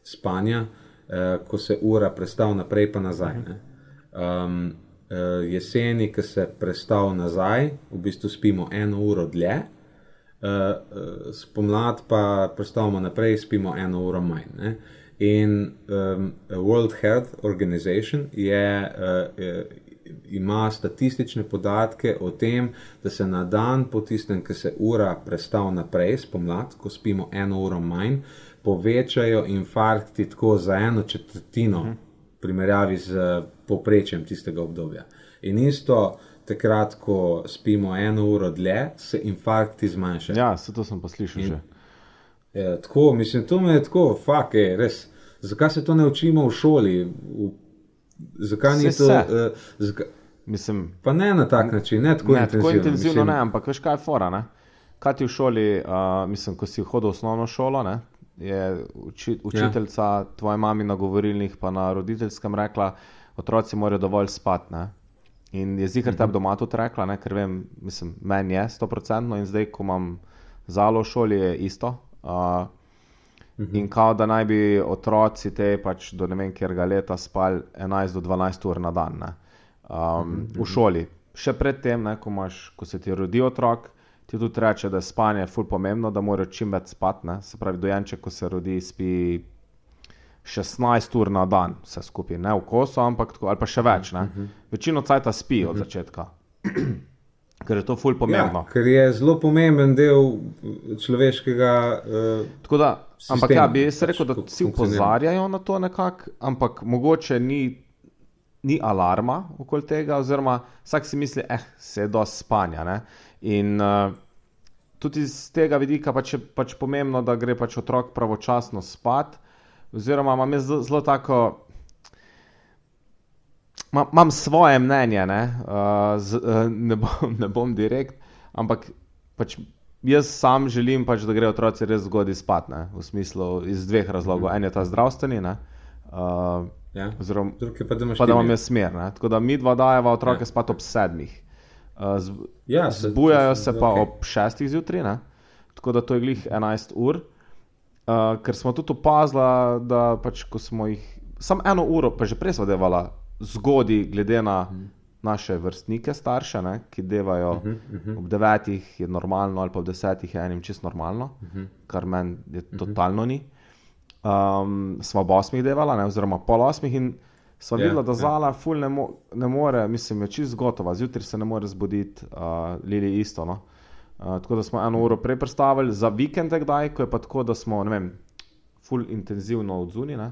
spanja, uh, ko se ura prestavi naprej, pa nazaj. Um, uh, jeseni, ki se prestavi nazaj, v bistvu spimo eno uro dlje, uh, spomladi pa prestavimo naprej, spimo eno uro manj. Ne? In um, World Health Organization je. Uh, ima statistične podatke o tem, da se na dan po tistem, ki se ura prestavi naprej, spomladi, ko spimo eno uro manj, povečajo infarkti tako za eno četrtino. -huh. primerjavi z poprečjem tistega obdobja. In isto. Takrat, ko spimo eno uro dlje, se infarkti zmanjšajo. Ja, se to sem pa slišal že. Je, tako, mislim, to me je tako, fuck, je, res. Zakaj se to ne učimo v šoli, v Zakaj ni to? Uh, zakaj? Mislim, pa ne na tak način, ne tako ne, intenzivno. Tako intenzivno mislim, ne, ampak veš kaj je fora. Ne? Kaj ti v šoli, uh, mislim, ko si hodil v osnovno šolo, ne? je uči, učiteljica ja. tvoje mami na govorilnih, pa na roditeljskem rekla, otroci morajo dovolj spati. Ne? In je zihar tebi mhm. doma tudi rekla, ne? ker vem, mislim, meni je 100% in zdaj, ko imam zalo v šoli, je isto. Uh, -hmm. In kao da naj bi otroci te pač do ne vem, kjer ga leta spali 11 do 12 ur na dan ne, um, -hmm. v šoli. Še predtem, ko, ko se ti rodi otrok, ti tudi reče, da je spanje ful pomembno, da mora čim več spati. Ne. Se pravi, dojenček, ko se rodi, spi 16 ur na dan, vse skupaj, ne v kosu, ampak tako, ali pa še več. Mm -hmm. Večino cajta spi mm -hmm. od mhm. začetka. Ker je to ful pomembno. Ja, ker je zelo pomemben del človeškega. Uh, da, ampak ja, bi se rekel, da vsi upozarjajo na to nekako, ampak mogoče ni, ni alarma okoli tega, oziroma vsak si misli, eh, se je do spanja. Ne? In uh, tudi iz tega vidika pač je pač pomembno, da gre pač otrok pravočasno spat, oziroma imam zelo tako imam svoje mnenje, ne, uh, z, uh, ne, bom, ne bom direkt, ampak pač jaz sam želim, pač, da grejo otroci res zgodaj spat. Ne, v smislu iz dveh razlogov. Mm. En je ta zdravstveni, ne, uh, ja. oziroma pa, da, pa da imam jaz smer. Ne, tako da mi dva dajeva otroke ja. spat ob sedmih. Uh, z, ja, zbujajo se, se pa okay. ob šestih zjutraj, tako da to je glih 11 ur. Uh, ker smo tudi opazili, da pač, smo jih samo eno uro, pa že prej smo devali, zgodaj, glede na mhm. -huh. naše vrstnike, starše, ne, ki devajo uh -huh, uh -huh. ob devetih, je normalno, ali pa ob desetih, je enim čist normalno, uh mhm. -huh. kar meni je uh -huh. totalno ni. Um, smo ob osmih devali, ne, oziroma pol osmih, in smo yeah, ja, videli, da ja. zala yeah. ful ne, mo ne more, mislim, je čist gotova, zjutraj se ne more zbuditi, uh, lili isto. No. Uh, tako da smo eno uro prej predstavili za vikende, kdaj, ko je pa tako, da smo, ne vem, ful intenzivno odzunili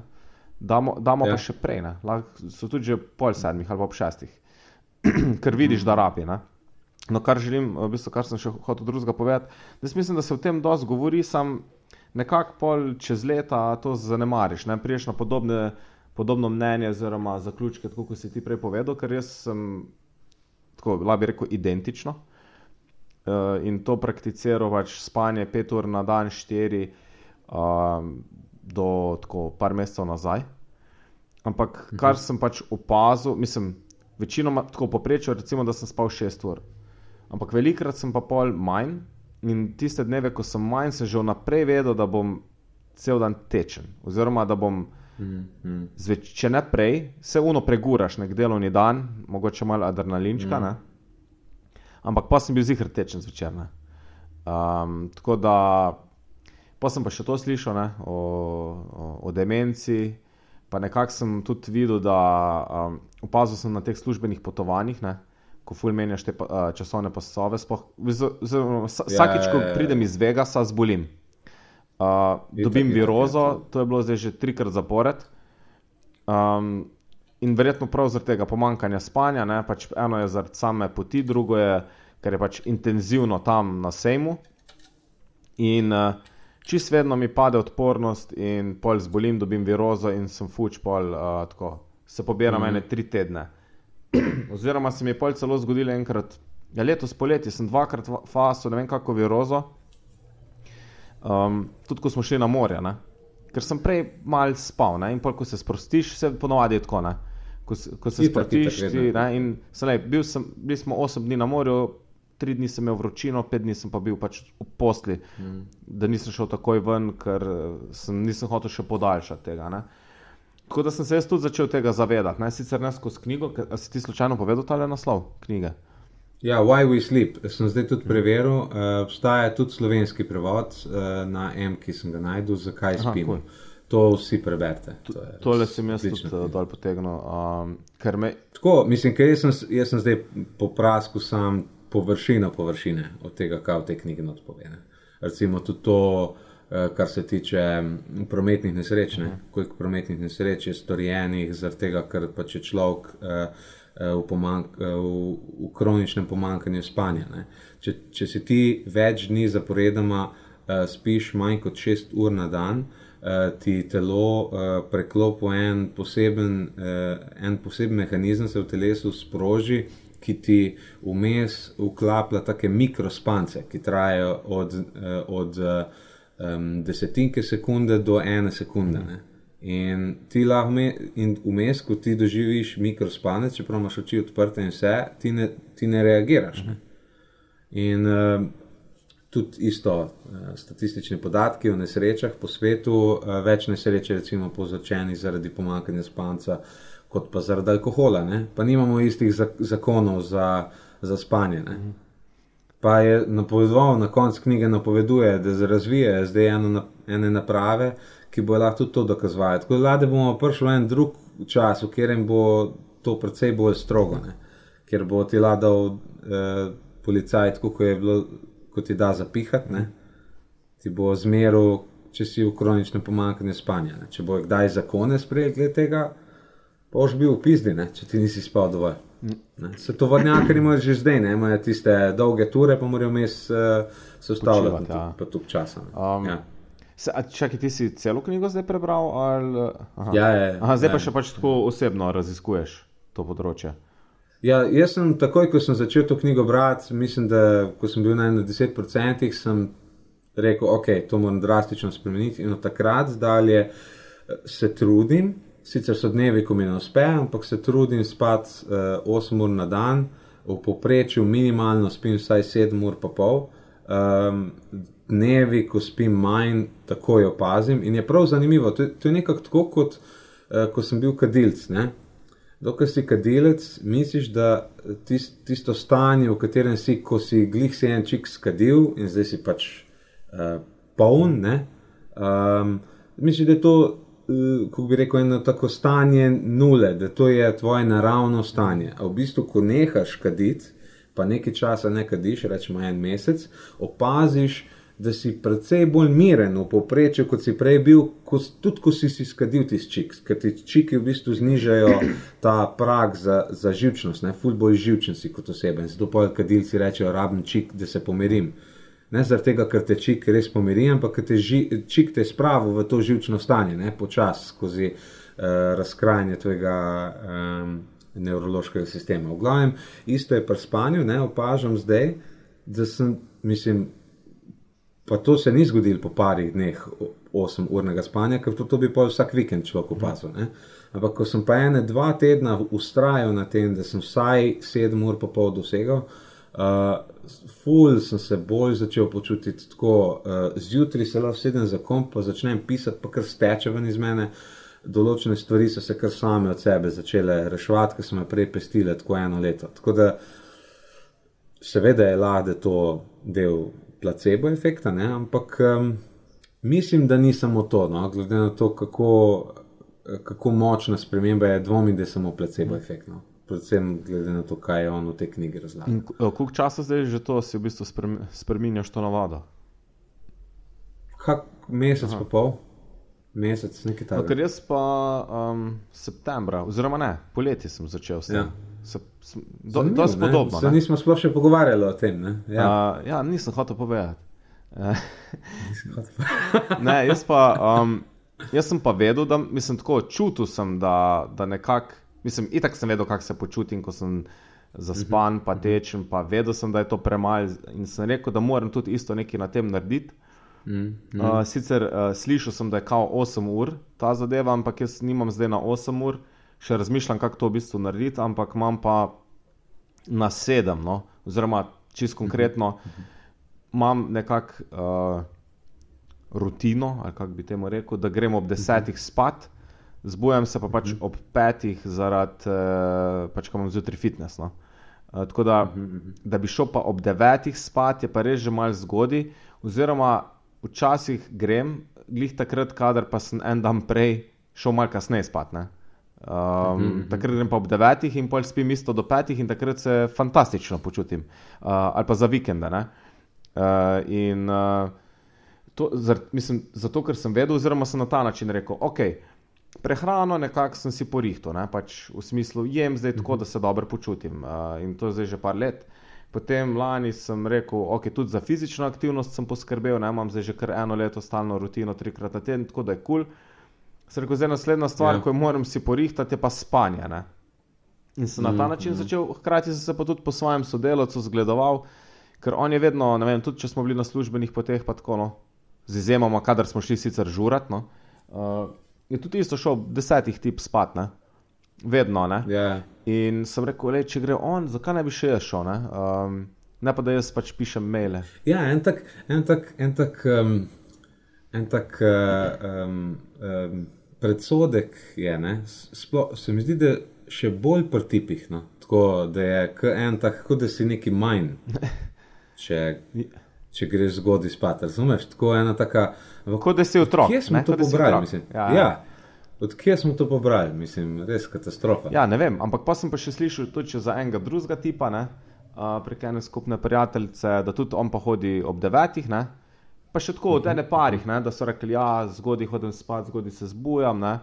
damo, damo ja. pa še prej, Lahko so tudi že pol sedmih ali pa ob šestih, ker vidiš, da rabi. Ne? No, kar želim, v bistvu, kar sem še hotel drugega povedati, da mislim, da se o tem dosti govori, sam nekako pol čez leta to zanemariš, ne priješ na podobne, podobno mnenje oziroma zaključke, tako kot si ti prej povedal, ker jaz sem, tako bi rekel, identično. Uh, in to prakticiral, pač spanje pet ur na dan, štiri, uh, do tako par mesecev nazaj. Ampak mhm. kar sem pač opazil, mislim, večinoma tako poprečju, recimo, da sem spal 6 ur. Ampak velikrat sem pa pol manj in tiste dneve, ko sem manj, sem že vnaprej vedel, da bom cel dan tečen. Oziroma, da bom, mhm. zveč, če ne prej, se uno preguraš nek delovni dan, mogoče malo adrenalinčka, mm. Ampak pa sem bil zihar tečen zvečer. Um, tako da Pa sem pa še to slišal ne, o, o, o demenci, pa nekako sem tudi videl, da um, opazil sem na teh službenih potovanjih, ne, ko ful menjaš te uh, časovne pasove. Spoh, z, z, z, vsakič, ko pridem iz Vegasa, zbolim. Uh, dobim virozo, to je bilo zdaj že trikrat zapored. Um, in verjetno prav zaradi tega pomankanja spanja, ne, pač eno je zaradi same poti, drugo je, ker je pač intenzivno tam na sejmu. In uh, čist vedno mi pade odpornost, in pol zbolim, dobim virozo in sem fuč, pol uh, tako se pobiram mm. ene tri tedne. Oziroma se mi je pol celo zgodilo enkrat, ja, letos poleti sem dvakrat faso, ne vem kako virozo. Um, tudi ko smo šli na morje, ne? ker sem prej mal spal ne? in pol, ko se sprostiš, se ponovadi tako. Ne? Ko, ko se sem, bil sem, bili smo osem dni na morju, tri dni sem imel vročino, pet dni sem pa bil pač v posli, mm. da nisem šel takoj ven, ker sem, nisem hotel še podaljšati tega. Ne? Tako da sem se jaz tudi začel tega zavedati, ne sicer ne skozi knjigo, ali si ti slučajno povedal ta naslov knjige? Ja, Why We Sleep. Sem zdaj tudi preveril. Uh, obstaja tudi slovenski prevod uh, na M, ki sem ga najdel, zakaj Aha, spim. Cool. To vsi preberete. To Tole sem jaz tudi uh, dol potegnil. Um, me... Tako, mislim, ker jaz sem, jaz sem zdaj po prasku sam površina površine od tega, kaj v tej knjigi odpovede. Recimo tudi to, uh, kar se tiče prometnih nesreč, ne? Mhm. koliko prometnih nesreč je storjenih zaradi tega, ker pač je človek. Uh, Eh, v, pomank, eh, v, v kroničnem pomankanju spanja. Če, če si ti več dni zaporedoma uh, spiš manj kot 6 ur na dan, uh, ti telo uh, preklopi en, uh, en poseben mehanizem, se v telesu sproži, ki ti vmes vklaplja take mikrospance, ki trajajo od, od um, desetinke sekunde do ene sekunde. Ne? In ti lahko, vmes, ko ti doživiš mikrospanec, čeprav imaš oči odprte in vse, ti ne, ti ne reagiraš. Ne? In uh, tudi isto, uh, statistični podatki o nesrečah po svetu, uh, več nesreč je recimo povzročenih zaradi pomankanja spanca, kot pa zaradi alkohola. Ne? Pa nimamo istih zakonov za, za spanje. Ne? Pa je napovedoval, na koncu knjige napoveduje, da se razvije zdaj eno, ene naprave, ki bo lahko tudi to dokazoval. Tako da bomo prišli v en drug čas, v katerem bo to precej bolj strogo, ne? ker bo ti ladal eh, policaj, tako kot je bilo, kot ti da zapihati, ne? ti bo zmeral, če si v kroničnem pomankanju spanja. Ne? Če bo kdaj zakone sprejel glede tega, boš bil v pizdi, ne? če ti nisi spal dovolj. Ne? Se to vodnjaki imajo že zdaj, ne? imajo tiste dolge ture, pa morajo mes uh, se ustavljati, ja. pa tu časa. Um, ja. Če ti si celo knjigo zdaj prebral, ali Aha. Ja, je, Aha, zdaj ja. pa še pač tako osebno raziskuješ to področje. Ja, jaz sem takoj, ko sem začel to knjigo brati, mislim, da sem bil na 10%, sem rekel, ok, to moram drastično spremeniti. In od takrat dalje eh, se trudim, sicer so dnevi, ko mi ne uspe, ampak se trudim spati uh, 8 ur na dan, v povprečju minimalno spim vsaj 7 ur pa pol. Um, dnevi, ko spim manj, tako jo opazim. In je prav zanimivo, to to je nekako tako, kot uh, ko sem bil kadilc. Dokler si kadilec, misliš, da tist, tisto stanje, v katerem si, ko si glih si en čik skadil in zdaj si pač uh, poln, um, misliš, da je to, uh, kako bi rekel, eno tako stanje nule, da to je tvoje naravno stanje. A v bistvu, ko nehaš kaditi, pa nekaj časa ne kadiš, rečemo en mesec, opaziš, da si precej bolj miren v povprečju, kot si prej bil, ko, tudi ko si si skadil ti čik, ker ti čiki v bistvu znižajo ta prag za, za živčnost, ne, ful bolj živčen si kot oseben. Zato pa kadilci rečejo, rabim čik, da se pomirim. Ne zaradi tega, ker te čik res pomiri, ampak ker te ži, čik te spravi v to živčno stanje, ne počasi skozi uh, razkrajanje tvojega um, nevrološkega sistema. V glavnem, isto je pri spanju, ne opažam zdaj, da sem, mislim, Pa to se ni zgodilo po parih dneh, 8 urnega spanja, ker to, to bi pa vsak vikend človek opazil. Ne? Ampak ko sem pa ene dva tedna ustrajal na tem, da sem vsaj 7 ur pa pol dosegel, uh, ful sem se bolj začel počutiti tako, uh, zjutraj se lahko sedem za komp, pa začnem pisati, pa kar steče ven iz mene. Določene stvari so se kar same od sebe začele reševati, ker smo jih prej pestili tako eno leto. Tako da, seveda je lade to del placebo efekta, ne? ampak um, mislim, da ni samo to. No? Glede na to, kako kako močna sprememba je, dvomim, da je samo placebo efekt. No. Predvsem glede na to, kaj je on v tej knjigi razlagal. Koliko časa zdaj že to si v bistvu spremenjaš to navado? Kak mesec pa pol, mesec, nekaj takega. No, ker jaz pa um, septembra, oziroma ne, poleti sem začel s tem. Ja. Sem, do, dosti podobno. Se nismo sploh še pogovarjali o tem. Ne? Ja. Uh, ja, nisem hotel povedati. ne, jaz pa. Um, Jaz sem pa vedel, da mislim tako, čutil sem, da, da nekako, mislim, itak sem vedel, kako se počutim, ko sem zaspan, pa mhm. tečem, pa vedel sem, da je to premalo in sem rekel, da moram tudi isto nekaj na tem narediti. Uh, sicer uh, slišal sem, da je kao 8 ur ta zadeva, ampak jaz nimam zdaj na 8 ur, še razmišljam, kako to v bistvu narediti, ampak imam pa na 7, no? oziroma čisto konkretno, imam nekako. Uh, rutino, ali kako bi temu rekel, da gremo ob desetih spat, zbujam se pa pač mhm. ob petih, zaradi uh, pač, ko imam zjutraj fitness. No. Uh, tako da, mhm. Mhm. da bi šel pa ob devetih spat, je pa res že malce zgodaj, oziroma včasih grem, glih takrat, kader pa sem en dan prej šel malce kasneje spat. Ne. Um, uh -huh. Takrat grem pa ob devetih in pol spim isto do petih, in takrat se fantastično počutim, uh, ali pa za vikende. Uh, in uh, to, zar, mislim, zato, ker sem vedel, oziroma sem na ta način rekel, ok, prehrano nekako sem si porihtel, ne, pač v smislu jem zdaj tako, da se dobro počutim uh, in to je zdaj že par let. Potem lani sem rekel, ok, tudi za fizično aktivnost sem poskrbel, ne, imam zdaj že kar eno leto stalno rutino, trikrat na teden, tako da je kul. Cool. Sem rekel, zdaj naslednja stvar, ja. ko jo moram si porihtati, je pa spanje. Ne. In sem na ta mhm, način mm začel, hkrati sem se pa tudi po svojem sodelavcu zgledoval, ker on je vedno, ne vem, tudi če smo bili na službenih poteh, pa tako, no, z izjemoma, kadar smo šli sicer žurat, no, uh, je tudi isto šel desetih tip spat, ne? vedno. Ne? Yeah. Ja. In sem rekel, le, če gre on, zakaj ne bi še jaz šel? Ne? Um, ne pa da jaz pač pišem maile. Ja, en tak, en tak, en tak, um, en tak uh, um, um, predsodek je, Splo, se mi zdi, da še bolj pri tipih. No? Tako da je en tak, kot da si neki manj. Če, če greš zgodaj spat. Razumeš? Tako je ena taka. Kot da si otrok. Kje smo ne? to pobrali? Ja, ja. ja. Odkje smo to pobrali? Mislim, res katastrofa. Ja, ne vem, ampak pa sem pa še slišal tudi za enega drugega tipa, ne? prek ene skupne prijateljice, da tudi on pa hodi ob devetih, ne? Pa še tako od ene parih, ne? da so rekli, ja, zgodaj hodim spat, zgodaj se zbujam, ne?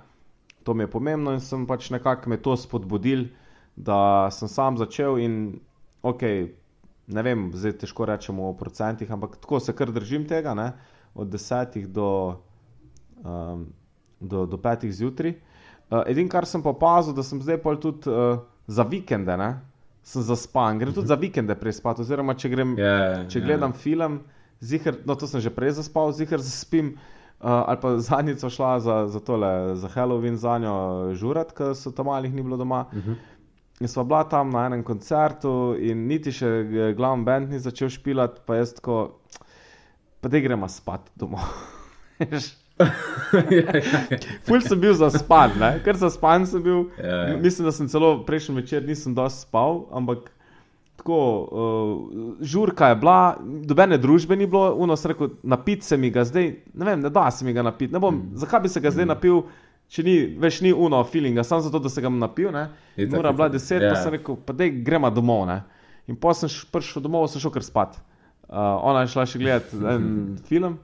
to mi je pomembno in sem pač nekako me to spodbudil, da sem sam začel in ok, ne vem, zdaj težko rečemo o procentih, ampak tako se kar držim tega, ne? od desetih do, um, do, do petih zjutraj. Uh, Edino, kar sem pa opazil, da sem zdaj pa tudi uh, za vikende, ne? sem zaspan, grem tudi za vikende prespati. Oziroma, če, grem, yeah, ja, ja, če gledam yeah. film, zihar, no to sem že prej zaspal, zihar zaspim. Uh, ali pa zadnjico šla za, za tole, za Halloween, za njo žurat, ker so tam malih ni bilo doma. Uh mhm. -huh. In sva bila tam na enem koncertu, in niti še glavni bend ni začel špilati, pa jaz tako, pa da gremo spat domov. Ful sem bil za spat, ker za span sem bil. Ja, ja. Mislim, da sem celo prejšnji večer nisem dosti spal, ampak tako, uh, žurka je bila, dobene družbe ni bilo, uno sem rekel, napiti se mi ga zdaj, ne vem, ne da se mi ga napiti, ne bom, mm. zakaj bi se ga zdaj mm. napil če ni več ni uno feelinga, samo zato, da se ga napil. Mora bila deset, yeah. pa ja. sem rekel, pa dej gremo domov. Ne? In pa sem prišel domov, sem šel kar spat. Uh, ona je šla še gledati en film.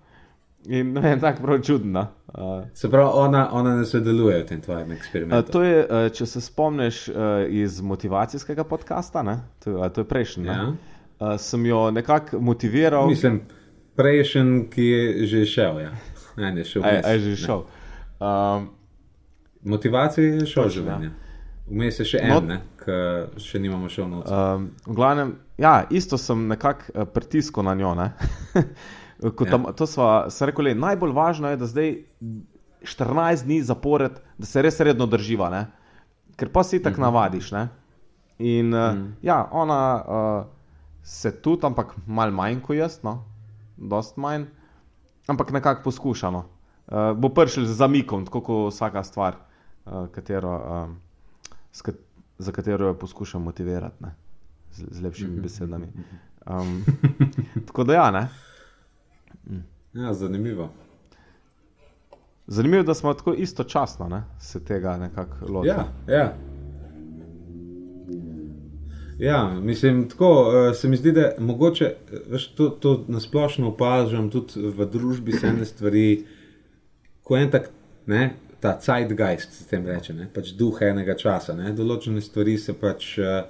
In ne, tako prav čudno. Uh, se pravi, ona, ona ne sodeluje v tem tvojem eksperimentu. Uh, to je, uh, če se spomniš uh, iz motivacijskega podcasta, ne? to, uh, to je prejšnji. Ja. Uh, sem jo nekako motiviral. Mislim, prejšnji, ki je že šel. Ja. Ne, ne, šel je. Je že šel. Um, Motivacija je šel življenje. Vmes je še en, no, ki še nimamo šel noč. Um, v glavnem, ja, isto sem nekako uh, pritiskal na njo. tam, ja. To smo rekli, najbolj važno je, da zdaj 14 dni zapored, da se res redno drživa, ne? ker pa si tako mm -hmm. navadiš. Ne? In uh, mm. ja, ona uh, se tudi, ampak malo manj kot jaz, no? dost manj, ampak nekako poskušano. Uh, bo prišel z zamikom, tako kot vsaka stvar uh, katero, um, kat za katero jo poskušam motivirati ne? z, z lepšimi mhm. besedami. Um, tako da, ja, ne. Mm. Ja, zanimivo. Zanimivo je, da smo tako istočasno ne, se tega nekako lotili. Ja, ja. Ja, mislim, tako uh, se mi zdi, da mogoče veš, to, to nasplošno opažam tudi v družbi, se ene stvari, ko en tak, ne, ta zeitgeist, se tem reče, ne, pač duh enega časa, ne, določene stvari se pač uh,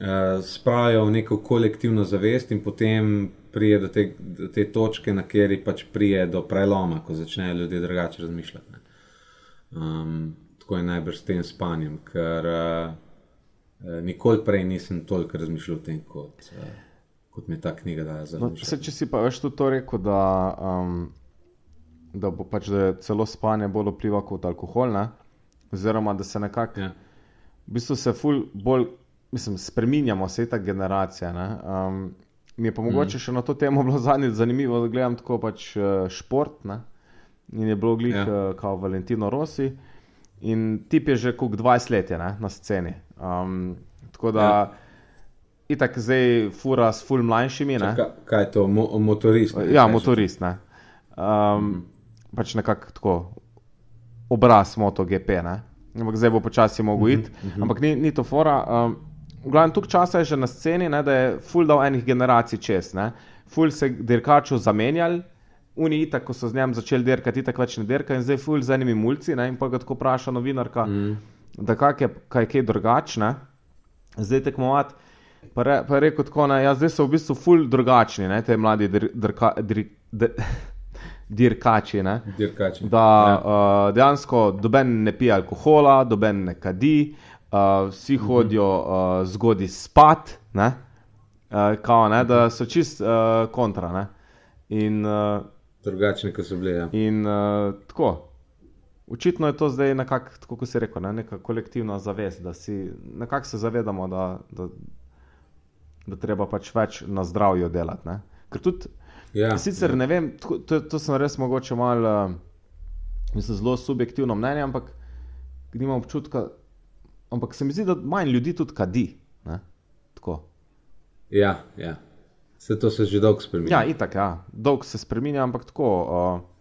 uh, spravijo v neko kolektivno zavest in potem prije do te, do te točke, na kateri pač prije do preloma, ko začnejo ljudje drugače razmišljati. Um, tako je najbrž s tem spanjem, ker. Uh, Eh, nikoli prej nisem toliko razmišljal o tem, kot, uh, kot mi je ta knjiga dala za no, misel. Če si pa veš to rekel, da, um, da bo pač da celo spanje bolj vpliva kot alkohol, ne? oziroma da se nekako, ja. v bistvu se ful bolj, mislim, spreminjamo, se je ta generacija. Um, mi je pa mogoče mm. še na to temo bilo zadnjič zanimivo, da gledam tako pač uh, šport ne? in je bilo glih ja. uh, kot Valentino Rossi. In tip je že kot 20 let je, ne, na sceni. Um, tako da, ja. itak zdaj fura s ful mlajšimi. Čaka, kaj je to, Mo motorist? Ne, ja, motorist. Ne. Um, mm. Pač nekako tako obraz MotoGP. Ne. Ampak zdaj bo počasi mogel -hmm, iti. Mm -hmm. Ampak ni, ni to fora. Um, v glavnem, tukaj časa je že na sceni, ne, da je ful dal enih generacij čez. Ne. Ful se dirkaču zamenjali. Uni, tako so z njim začeli dirkati, tako več ne dirka in zdaj ful z enimi mulci. Ne, in pa ga tako vpraša novinarka. Mm da kak je kaj je drugačne, zdaj tekmovati. Pa, re, pa je rekel tako, da ja, zdaj so v bistvu ful drugačni, ne, te mladi drka, dr, dr, dirkači. Ne, dirkači. Da ja. uh, dejansko doben ne pije alkohola, doben ne kadi, uh, uh mhm. -huh. hodijo uh, zgodaj spat, ne, uh, kao, ne, da so čist uh, kontra. Ne, in, uh, Drugačni, kot so bili. Ja. In uh, tako. Očitno je to zdaj nekako, kot se reče, ne, neka kolektivna zavest, da si nekako se zavedamo, da, da, da treba pač več na zdravju delati. Ne. Ker tudi, ja, sicer ja. ne vem, to, to sem res mogoče malo, mislim, zelo subjektivno mnenje, ampak nimam občutka, ampak se mi zdi, da manj ljudi tudi kadi. Ja, ja. Se to se že dolgo spremenja. Ja, itak, ja. dolgo se spremenja, ampak tako. Uh,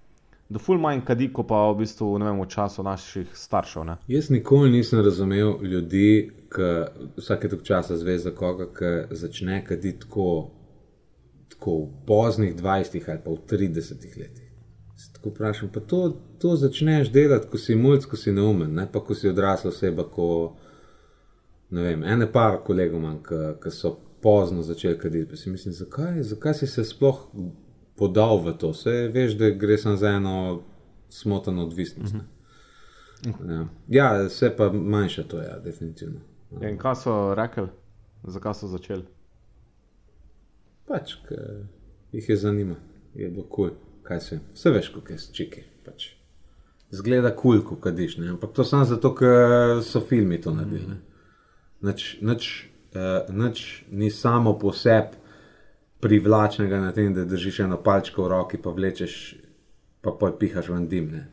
da ful manj kadi, kot pa v bistvu vem, v času naših staršev. Ne? Jaz nikoli nisem razumel ljudi, ki vsake tok časa zvez za koga, ki začne kaditi tako, tako v poznih 20 ali pa v 30 letih. Tako vprašam, pa to, to začneš delati, ko si mulj, ko si neumen, ne pa ko si odrasla oseba, ko ne vem, ene par kolegov manj, ki so pozno začeli kaditi. Pa si mislim, zakaj, zakaj si se sploh podal v to. Vse veš, da gre samo za eno smotano odvisnost. Uh -huh. ja. ja, vse pa manjša to, ja, definitivno. Ja, in kaj so rekli, zakaj so začeli? Pač, ker jih je zanima, je bilo kul, cool. Kaj se. Vse veš, kako je s čiki. Pač. Zgleda kul, cool, ko kadiš, ne? ampak to samo zato, ker so filmi to naredili. Nič, nič, uh, nič ni samo po sebi privlačnega na tem, da držiš eno palčko v roki, pa vlečeš, pa poj pihaš v dimne.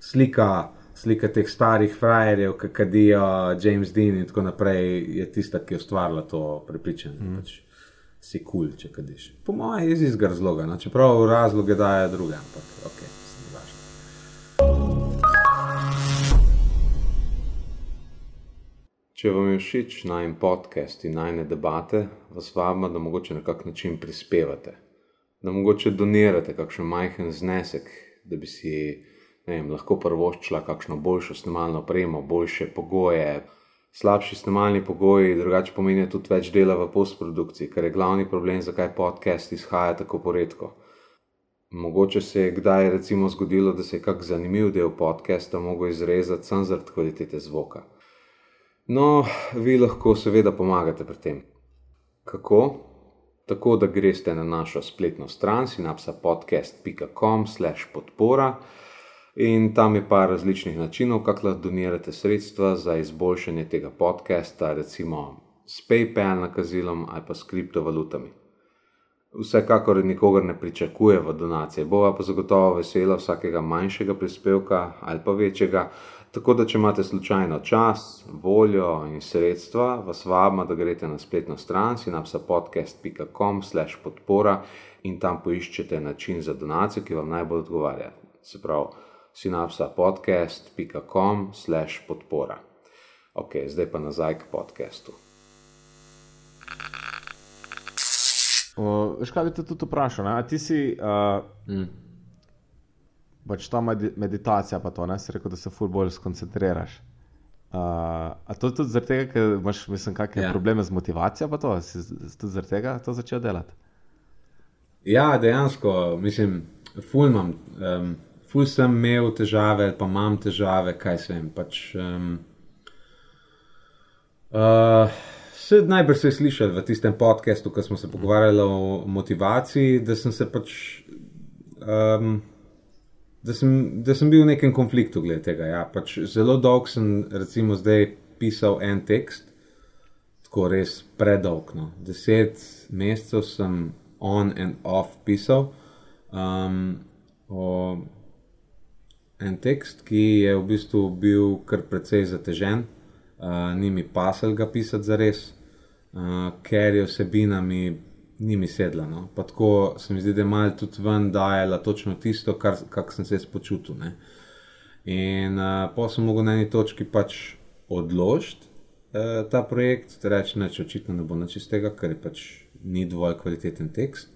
Slika, slika teh starih frajerjev, ki kadijo James Dean in tako naprej, je tista, ki je ustvarila to prepričanje. Mm. Pač si kul, cool, če kadiš. Po mojem je iz istega razloga, no? čeprav razloge dajo druge, ampak ok. Če vam je všeč najmen podcast in najne debate, vas vabim, da mogoče na kak način prispevate, da mogoče donirate kakšen majhen znesek, da bi si vem, lahko prvoščila kakšno boljšo snemalno opremo, boljše pogoje. Slabši snemalni pogoji, drugače pomenijo tudi več dela v postprodukciji, kar je glavni problem, zakaj podcast izhaja tako poredko. Mogoče se je kdaj recimo zgodilo, da se je kak zanimiv del podcasta mogel izrezati samo zaradi kvalitete zvoka. No, vi lahko seveda pomagate pri tem. Kako? Tako, da greste na našo spletno stran sinapsapodcast.com/slash podpora in tam je par različnih načinov, kako lahko donirate sredstva za izboljšanje tega podcasta, recimo s PayPal nakazilom ali pa s kriptovalutami. Vsekakor nikogar ne pričakuje v donacije, bova pa zagotovo vesela vsakega manjšega prispevka ali pa večjega. Tako da, če imate slučajno čas, voljo in sredstva, vas vabimo, da greste na spletno stran sinapsapodcast.com/slash podpora in tam poiščete način za donacijo, ki vam najbolj odgovarja. se pravi synapsapodcast.com/slash podpora. Ok, zdaj pa nazaj k podkastu. Veš, kaj bi te tudi vprašal? Ne? Ti si. Uh, mm. Pač ta meditacija, pa to, ne si rekel, da se ful bolj skoncentriraš. Uh, a to je tudi zaradi tega, ker imaš, mislim, kakšne ja. probleme z motivacijo, pa to si tudi zaradi tega to začel delati? Ja, dejansko, mislim, ful imam. Um, ful sem imel težave, pa imam težave, kaj se jim pač. Um, uh, Najbrž ste slišali v tistem podkastu, ko smo se pogovarjali o motivaciji, da sem se pač. Um, da, sem, da sem bil v nekem konfliktu glede tega. Ja. Pač zelo dolgo sem, recimo, zdaj pisal en tekst, tako res predolg. No. Deset mesecev sem on and off pisal. Um, o, en tekst, ki je v bistvu bil kar precej zatežen, uh, ni mi pasal ga pisati za res uh, ker je vsebina mi ni mi sedla. No? Pa tako se mi zdi, da je malo tudi ven dajala točno tisto, kar sem se spočutil. Ne? In uh, pa sem mogel na eni točki pač odložiti uh, ta projekt, reči, da očitno ne bo nič iz tega, ker pač ni dovolj kvaliteten tekst.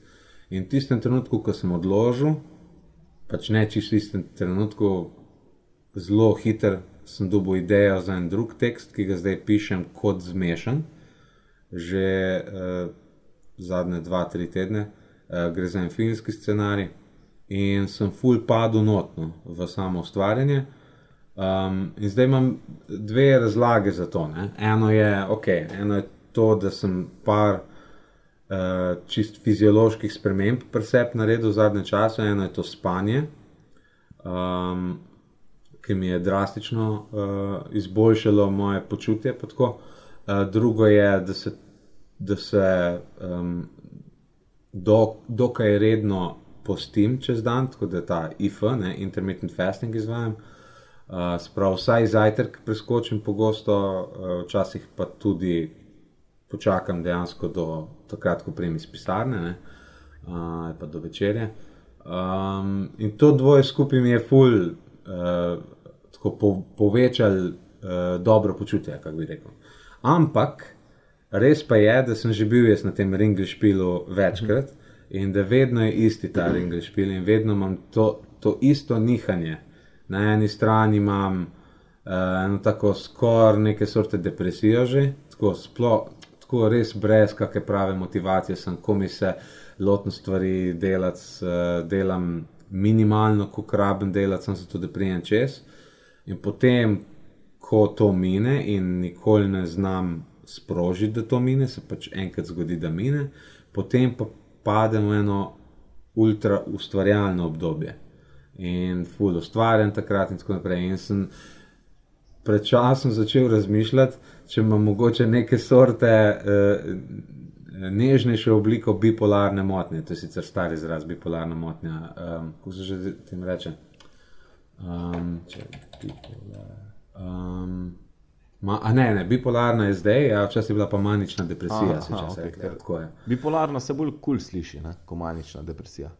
In v tistem trenutku, ko sem odložil, pač ne čisto v istem trenutku, zelo hiter sem dobil idejo za en drug tekst, ki ga zdaj pišem kot zmešan že uh, zadnje dva, tri tedne, uh, gre za en filmski scenarij in sem full padel notno v samo ustvarjanje. Um, in zdaj imam dve razlage za to. Ne? Eno je, okay, eno je to, da sem par uh, čist fizioloških sprememb presep naredil v zadnjem času, eno je to spanje. Um, Ki mi je drastično uh, izboljšalo moje počutje. Uh, drugo je, da se da se um, do, dokaj redno postim čez dan, tako da ta IF, ne, intermittent fasting izvajam. Uh, Sprav vsaj zajtrk preskočim pogosto, uh, včasih pa tudi počakam dejansko do takrat, ko prijem iz pisarne, ne, uh, pa do večerje. Um, in to dvoje skupaj mi je ful, uh, tako po, povečal uh, dobro počutje, kako bi rekel. Ampak Res pa je, da sem že bil na tem ringlišpilu večkrat in da vedno je isti ta ringlišpil in vedno imam to, to isto nihanje. Na eni strani imam uh, eno tako skoraj neke sorte depresijo, že tako, splo, tako res brez kakšne prave motivacije, sem komi se lotim stvari delati, uh, delam minimalno, ko rabim delati, sem se tudi prijem čez. In potem, ko to mine in nikoli ne znam sprožiti, da to mine, se pač enkrat zgodi, da mine, potem pa pademo v eno ultra ustvarjalno obdobje in ful ustvarjam takrat in tako naprej. In sem pred časom začel razmišljati, če imam mogoče neke sorte. Uh, Nežnejšo obliko bipolarne motnje, to je sicer stari izraz, bipolarna motnja. Um, kako se že tem reče? Um, če, bipolar, um, Ma, a ne, ne, bipolarna je zdaj, a včasih je bila pa manična depresija. Aha, okay, rekli, bipolarna se bolj kul cool sliši ne, kot manična depresija.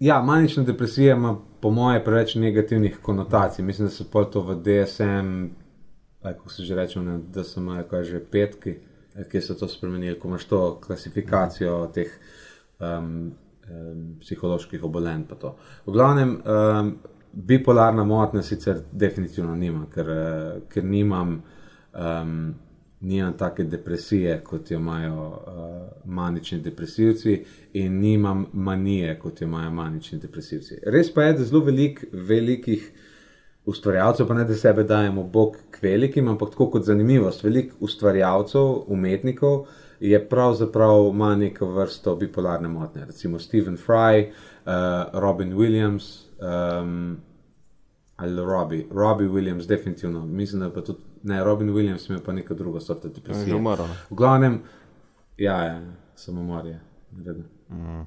Ja, manična depresija ima po moje preveč negativnih konotacij. Mislim, da so pol to v DSM, kako se že reče, da so imajo kaj že petki, eh, ki so to spremenili, ko imaš to klasifikacijo mm. teh um, um, psiholoških obolenj. V glavnem. Um, bipolarna motnja sicer definitivno nimam, ker, uh, ker nimam, um, nimam take depresije, kot jo imajo uh, manični depresivci, in nimam manije, kot jo imajo manični depresivci. Res pa je, da zelo velik, velikih ustvarjalcev, pa ne da sebe dajemo bog k velikim, ampak tako kot zanimivost, velik ustvarjalcev, umetnikov. Je pravzaprav ima neko vrsto bipolarne motnje, recimo Stephen Fry, uh, Robin Williams, um, ali Robbie, Robbie Williams, definitivno. Mislim, da pa tudi ne, Robin Williams ima pa neko drugo sorto depresije. V glavnem, ja, ja samo morje. Mm.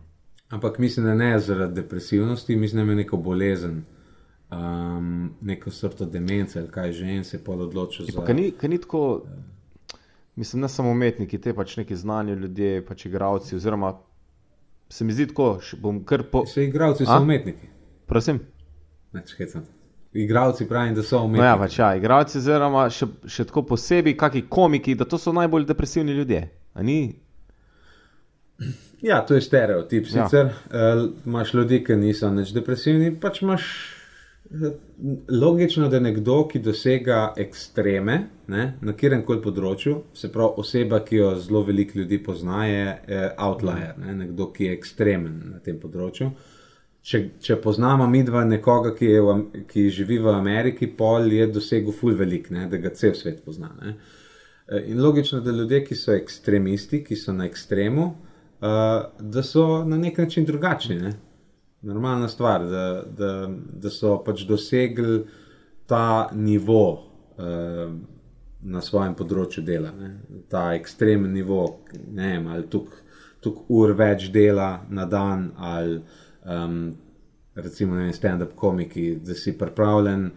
Ampak mislim, da ne zaradi depresivnosti, mislim, da ima neko bolezen. Um, neko sorto demence, ali kaj že se je odločil. Za... Kaj ni, kaj ni tako, mislim, ne samo umetniki, te pač neki znani ljudje, pač igravci. Oziroma, se mi zdi tako, bom kar po. Vse igravci so umetniki. Prosim. Igravci pravijo, da so umetniki. No ja, pač ja, igravci, oziroma še, še tako posebej, kakšni komiki, da to so najbolj depresivni ljudje. Ja, to je stereotip. Ja. Sicer ja. uh, imaš ljudi, ki niso več depresivni, pač imaš logično, da je nekdo, ki dosega ekstreme ne, na kjerem koli področju, se pravi, oseba, ki jo zelo veliko ljudi pozna, je eh, outlier, ne, nekdo, ki je ekstremen na tem področju. Če, če poznamo mi dva nekoga, ki, v, ki živi v Ameriki, pol je dosegel ful velik, ne, da ga cel svet pozna. Ne. Eh, in logično, da ljudje, ki so ekstremisti, ki so na ekstremu, uh, da so na nek način drugačni. Ne normalna stvar, da, da, da so pač dosegli ta nivo uh, na svojem področju dela, ne? ta ekstremen nivo, ne vem, ali tukaj ur več dela na dan, ali um, recimo vem, stand-up komiki, da si pripravljen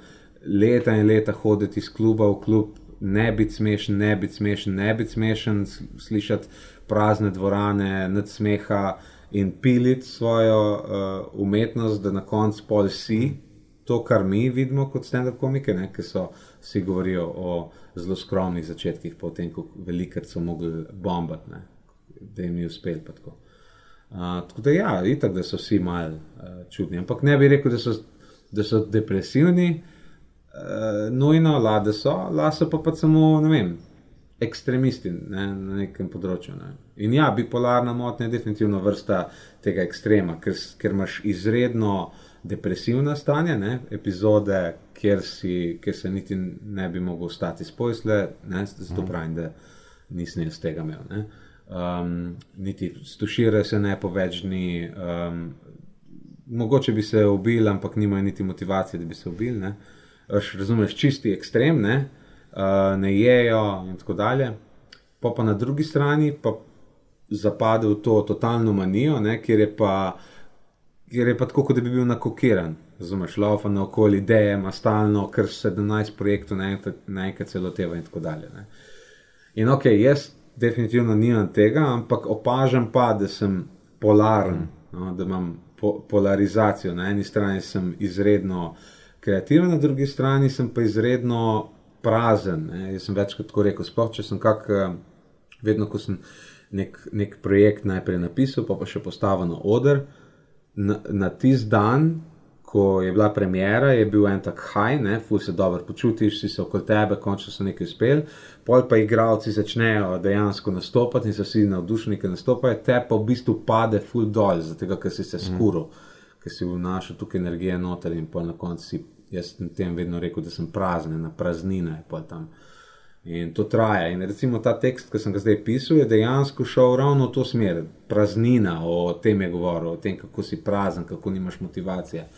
leta in leta hoditi iz kluba v klub. Ne biti smešen, ne biti smešen, ne biti smešen, slišati prazne dvorane, nad smeha, uh, in piliti svojo uh, umetnost, da na koncu pol si to, kar mi vidimo kot stand-up komike, ne, ki so si govorijo o zelo skromnih začetkih, potem ko velikrat so mogli bombati, ne, da jim je uspel. Tako. Uh, tako da ja, itak, da so vsi mal uh, čudni, ampak ne bi rekel, da so, da so depresivni. Uh, nujno, lade so, lade so pa, pa samo, ne vem, ekstremisti ne, na nekem področju. Ne. In ja, bipolarna motnja je definitivno vrsta tega ekstrema, ker, ker imaš izredno depresivna stanja, ne, epizode, kjer, si, kjer se niti ne bi mogel stati spojsle, zato mhm. pravim, da nisem jaz tega imel. Ne. Um, niti stuširajo se ne po več dni. Um, mogoče bi se ubili, ampak nimajo niti motivacije, da bi se ubili. Razumeš, čisti ekstrem, ne, uh, ne jejo in tako dalje. Pa pa na drugi strani pa zapade v to totalno manijo, ne, kjer, je pa, kjer je pa tako, kot da bi bil nakokiran. Razumeš, laufa na okolje, ideje, ima stalno, kar 17 projektov naenkrat celo teva in tako dalje. Ne. In ok, jaz definitivno nimam tega, ampak opažam pa, da sem polaren, no, da imam po, polarizacijo. Na eni strani sem izredno kreativen, na drugi strani sem pa izredno prazen. Ne. Jaz sem večkrat tako rekel, sploh če sem kak, eh, vedno ko sem nek, nek projekt najprej napisal, pa pa še postavil na oder. Na, na tisti dan, ko je bila premjera, je bil en tak haj, ne, fuj se dobro počutiš, si se okoli tebe, končno so nekaj uspel, pol pa igravci začnejo dejansko nastopati in so vsi navdušeni, ker nastopajo, te pa v bistvu pade full dol, zato ker si se skuro, mm. ker si vnašal tukaj energije noter in pol na koncu si jaz sem tem vedno rekel, da sem prazen, na praznina je pa tam. In to traja. In recimo ta tekst, ki sem ga zdaj pisal, je dejansko šel ravno v to smer. Praznina, o tem je govoril, o tem, kako si prazen, kako nimaš motivacije.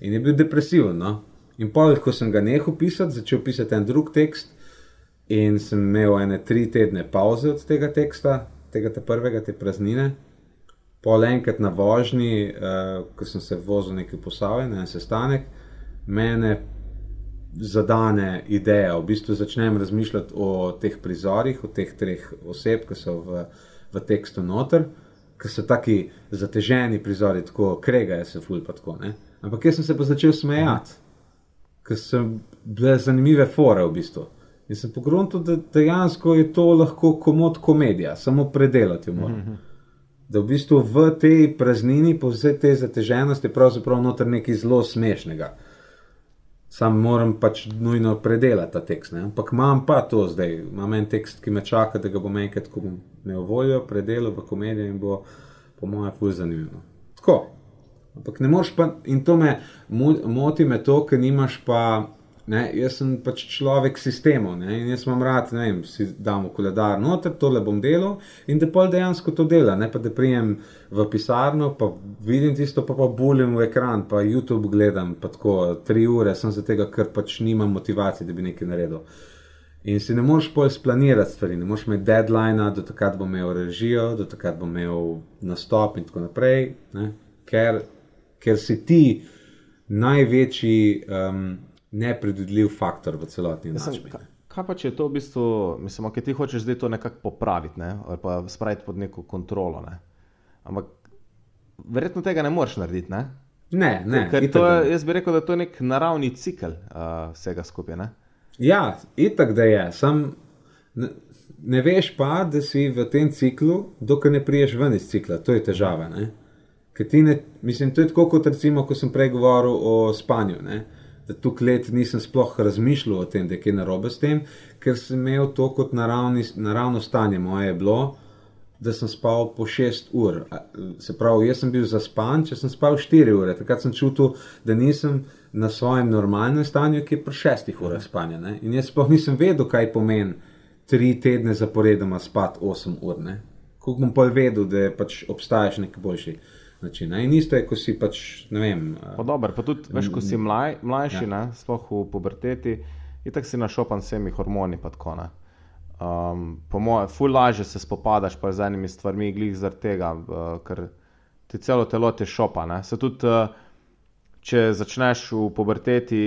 In je bil depresiven. No? In pa, ko sem ga nehal pisati, začel pisati en drug tekst, in sem imel ene tri tedne pauze od tega teksta, tega te prvega, te praznine. Pol enkrat na vožnji, uh, ko sem se vozil nekaj posavljen, na en sestanek, mene zadane ideja. V bistvu začnem razmišljati o teh prizorih, o teh treh oseb, ki so v, v tekstu noter, ki so taki zateženi prizori, tako kregajo se ful pa tako. Ne? Ampak jaz sem se pa začel smejati, ker so bile zanimive fore v bistvu. In sem pogrunil, da dejansko je to lahko komod komedija, samo predelati jo moram. Mm -hmm. Da v bistvu v tej praznini, po vsej tej zateženosti, pravzaprav noter nekaj zelo smešnega sam moram pač nujno predelati ta tekst. Ne? Ampak imam pa to zdaj, imam en tekst, ki me čaka, da ga bom enkrat, ko bom imel voljo, predelal v komedijo in bo po mojem fuz zanimivo. Tako. Ampak ne moreš pa, in to me moti, me to, ker nimaš pa. Ne, jaz sem pač človek sistemov ne, in jaz imam rad, da si dam v koledar noter, tole bom delal in da pol dejansko to dela. Ne pa da prijem v pisarno, pa vidim tisto, pa pa bulim v ekran, pa YouTube gledam, pa tako tri ure, sem zato, ker pač nimam motivacije, da bi nekaj naredil. In si ne moreš pol splanirati stvari, ne moreš imeti deadline, do takrat bom imel režijo, do takrat bom imel nastop in tako naprej, ne, ker, ker si ti največji. Um, nepredvidljiv faktor v celotni družbi. Kaj pa če je to v bistvu, mislim, ki ti hočeš zdaj to nekako popraviti ne? ali pa spraviti pod neko kontrolo? Ne? Ampak verjetno tega ne moreš narediti. Ne? Ne, ne. Ker to je, jaz bi rekel, da je to nek naravni cikl uh, vsega skupaj. Ne? Ja, itak da je. Sam ne, ne veš pa, da si v tem ciklu, dokler ne priješ ven iz cikla. To je težava. Ne? Ne, mislim, to je tako, kot recimo, ko sem prej govoril o spanju. Ne? Da tukaj let nisem sploh razmišljal o tem, da je kaj narobe s tem, ker sem imel to kot naravni, naravno stanje. Moje je bilo, da sem spal po 6 ur. Se pravi, jaz sem bil zaspan, če sem spal 4 ure. Takrat sem čutil, da nisem na svojem normalnem stanju, ki je pri 6 urah spanja. Ne? In jaz sploh nisem vedel, kaj pomeni 3 tedne zaporedoma spati 8 ur. Kako bom pa vedel, da pač obstajaš nekaj boljšega način. In isto je, ko si pač, ne vem. Pa dobro, pa tudi, veš, ko si mlaj, mlajši, ja. sploh v puberteti, in tako si našopan s temi hormoni. Um, po mojem, ful lažje se spopadaš pa z enimi stvarmi, glih zaradi tega, uh, ker ti celo telo te šopa. Se tudi, uh, če začneš v puberteti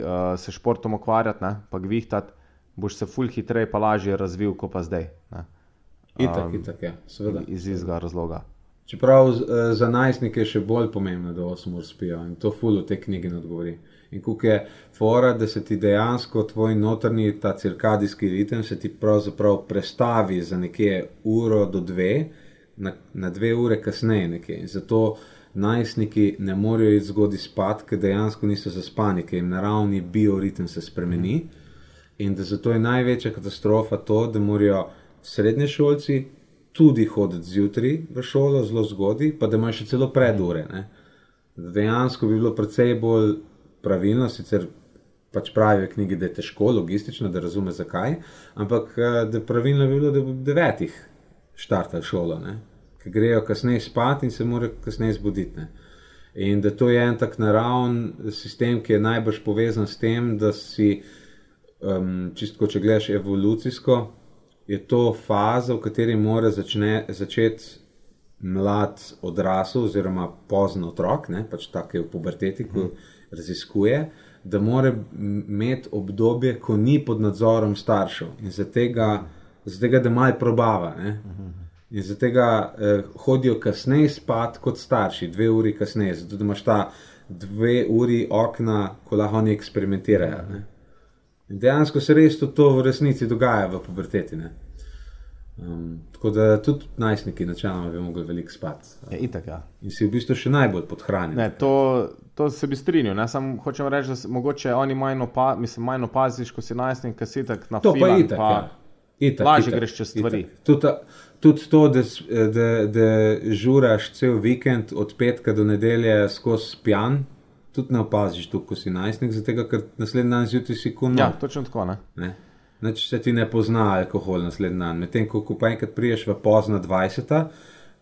uh, se športom ukvarjati, ne, pa gvihtati, boš se ful hitreje pa lažje razvil, kot pa zdaj. Um, itak, itak, ja, seveda. Iz istega razloga. Čeprav eh, za najstnike je še bolj pomembno, da 8 ur spijo in to ful v tej knjigi odgovori. In kuk je fora, da se ti dejansko tvoj notrni, ta cirkadijski ritem, se ti pravzaprav prestavi za nekje uro do dve, na, na dve ure kasneje nekje. In zato najstniki ne morejo iti zgodaj spat, ker dejansko niso zaspani, ker jim naravni bioritem se spremeni. In da zato je največja katastrofa to, da morajo srednje šolci tudi hoditi zjutraj v šolo, zelo zgodaj, pa da imaš še celo predure. Ne? Dejansko bi bilo precej bolj pravilno, sicer pač pravijo knjigi, da je težko, logistično, da razume zakaj, ampak eh, da pravilno bi bilo, da bi ob devetih štartali šolo, ki grejo kasneje spat in se morajo kasneje zbuditi. Ne? In da to je en tak naravn sistem, ki je najbolj povezan s tem, da si, um, čisto če gledaš evolucijsko, je to faza, v kateri mora začne, začeti mlad odrasel, oziroma pozno otrok, ne, pač tako je v puberteti, ko mm. raziskuje, da mora imeti obdobje, ko ni pod nadzorom staršev in zato, da malo probava. Ne. In zato eh, hodijo kasneje spat kot starši, dve uri kasneje, zato da imaš ta dve uri okna, ko lahko oni eksperimentirajo. Ne. In dejansko se res to v resnici dogaja v puberteti. Um, tako da tudi najstniki načeloma bi mogli veliko spati. Ja, itak, ja. In si v bistvu še najbolj podhranjen. Ne, to, to se bi strinjal. Sam hočem reči, da se, mogoče oni manj, opa, mislim, manj opaziš, ko si najstnik, ki si tako na to. To pa je itak. Pa ja. Itak, Lažje itak, greš čez stvari. Tudi, tudi to, da, da, da žuraš cel vikend od petka do nedelje skozi pijan, tudi ne opaziš, tu, ko si najstnik, zato ker naslednji dan zjutraj si kuno. Ja, točno tako. Ne? Ne? Neč se ti ne pozna alkohol naslednji dan. Medtem ko, ko pa enkrat priješ v pozna 20,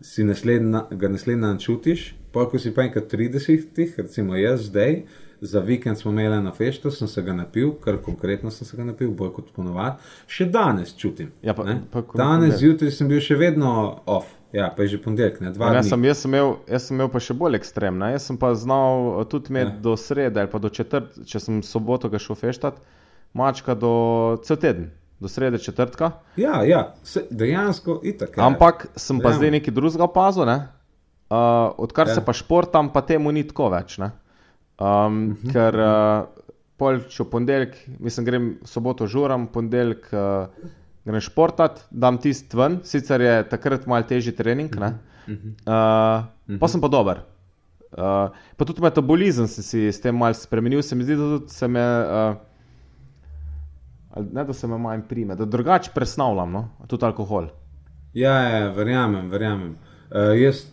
si naslednja, ga naslednji dan čutiš, pa ko si pa enkrat 30, recimo jaz zdaj. Za vikend smo imeli na feštu, sem se ga napil, kar konkretno sem se ga napil, bolj kot ponovadi. Še danes čutim. Ja, pa, pa, danes zjutraj sem bil še vedno off, ja, pa je že ponedeljek, ne dva. Ja, jaz, sem, jaz, sem imel, jaz sem imel pa še bolj ekstremno. Jaz sem pa znal eh, tudi imeti ja. do srede ali pa do četrt, če sem soboto ga šel feštati, mačka do cel teden. Do srede četrtka. Ja, ja. Se, dejansko je tako. Ampak sem pa zdaj nekaj drugega opazil. Ne? Uh, odkar ja. se pa športam, pa temu ni tako več. Ne? Um, -huh. Ker uh, če v ponedeljek, mislim, grem soboto žuram, ponedeljek uh, grem športat, dam tisti ven, sicer je takrat malo težji trening, uh -huh. uh, uh, pa sem pa dober. Uh, pa tudi metabolizem se si s tem malce spremenil, se mi zdi, da se me, uh, ne da se me manj prime, da drugače presnavljam, no? tudi alkohol. Ja, ja verjamem, verjamem. Uh, jaz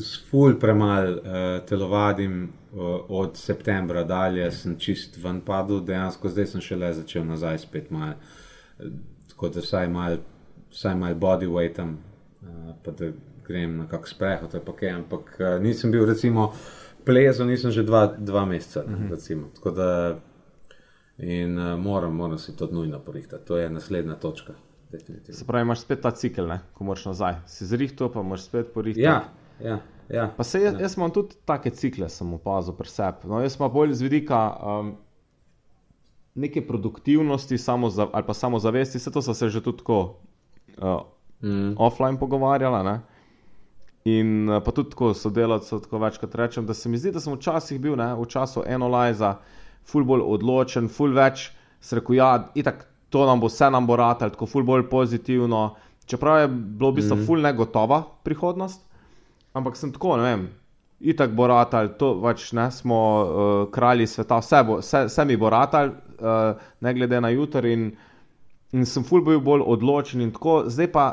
s ful premal uh, telovadim od septembra dalje sem čist ven padel, dejansko zdaj sem šele začel nazaj spet malo, tako da vsaj malo mal body weightam, uh, pa da grem na kak sprehod, pa kaj, ampak nisem bil recimo plezo, nisem že dva, dva meseca, mm -hmm. recimo, tako da in moram, moram si to nujno porihtati, to je naslednja točka. Se pravi, imaš spet ta cikl, ne? ko moraš nazaj, si zrihto, pa moraš spet porihtati. Ja, ja. Ja, pa se jaz, ja. jaz imam tudi take cikle, sem opazil pri sebi. No, jaz imam bolj z vidika um, neke produktivnosti samoza, ali pa samozavesti, vse to so se že tudi tako uh, mm. offline pogovarjala. Ne? In uh, pa tudi tako sodelavcev, tako večkrat rečem, da se mi zdi, da sem včasih bil ne, v času enolajza, ful bolj odločen, ful več, rekel, ja, itak to nam bo, vse nam bo ratelj, tako ful bolj pozitivno. Čeprav je bilo v bistvu mm ful negotova prihodnost, ampak sem tako, ne vem, itak bo ratelj, to pač ne smo uh, kralji sveta, vse, bo, vse, vse mi bo ratelj, uh, ne glede na jutr. In, in sem ful bil bolj odločen in tako, zdaj pa.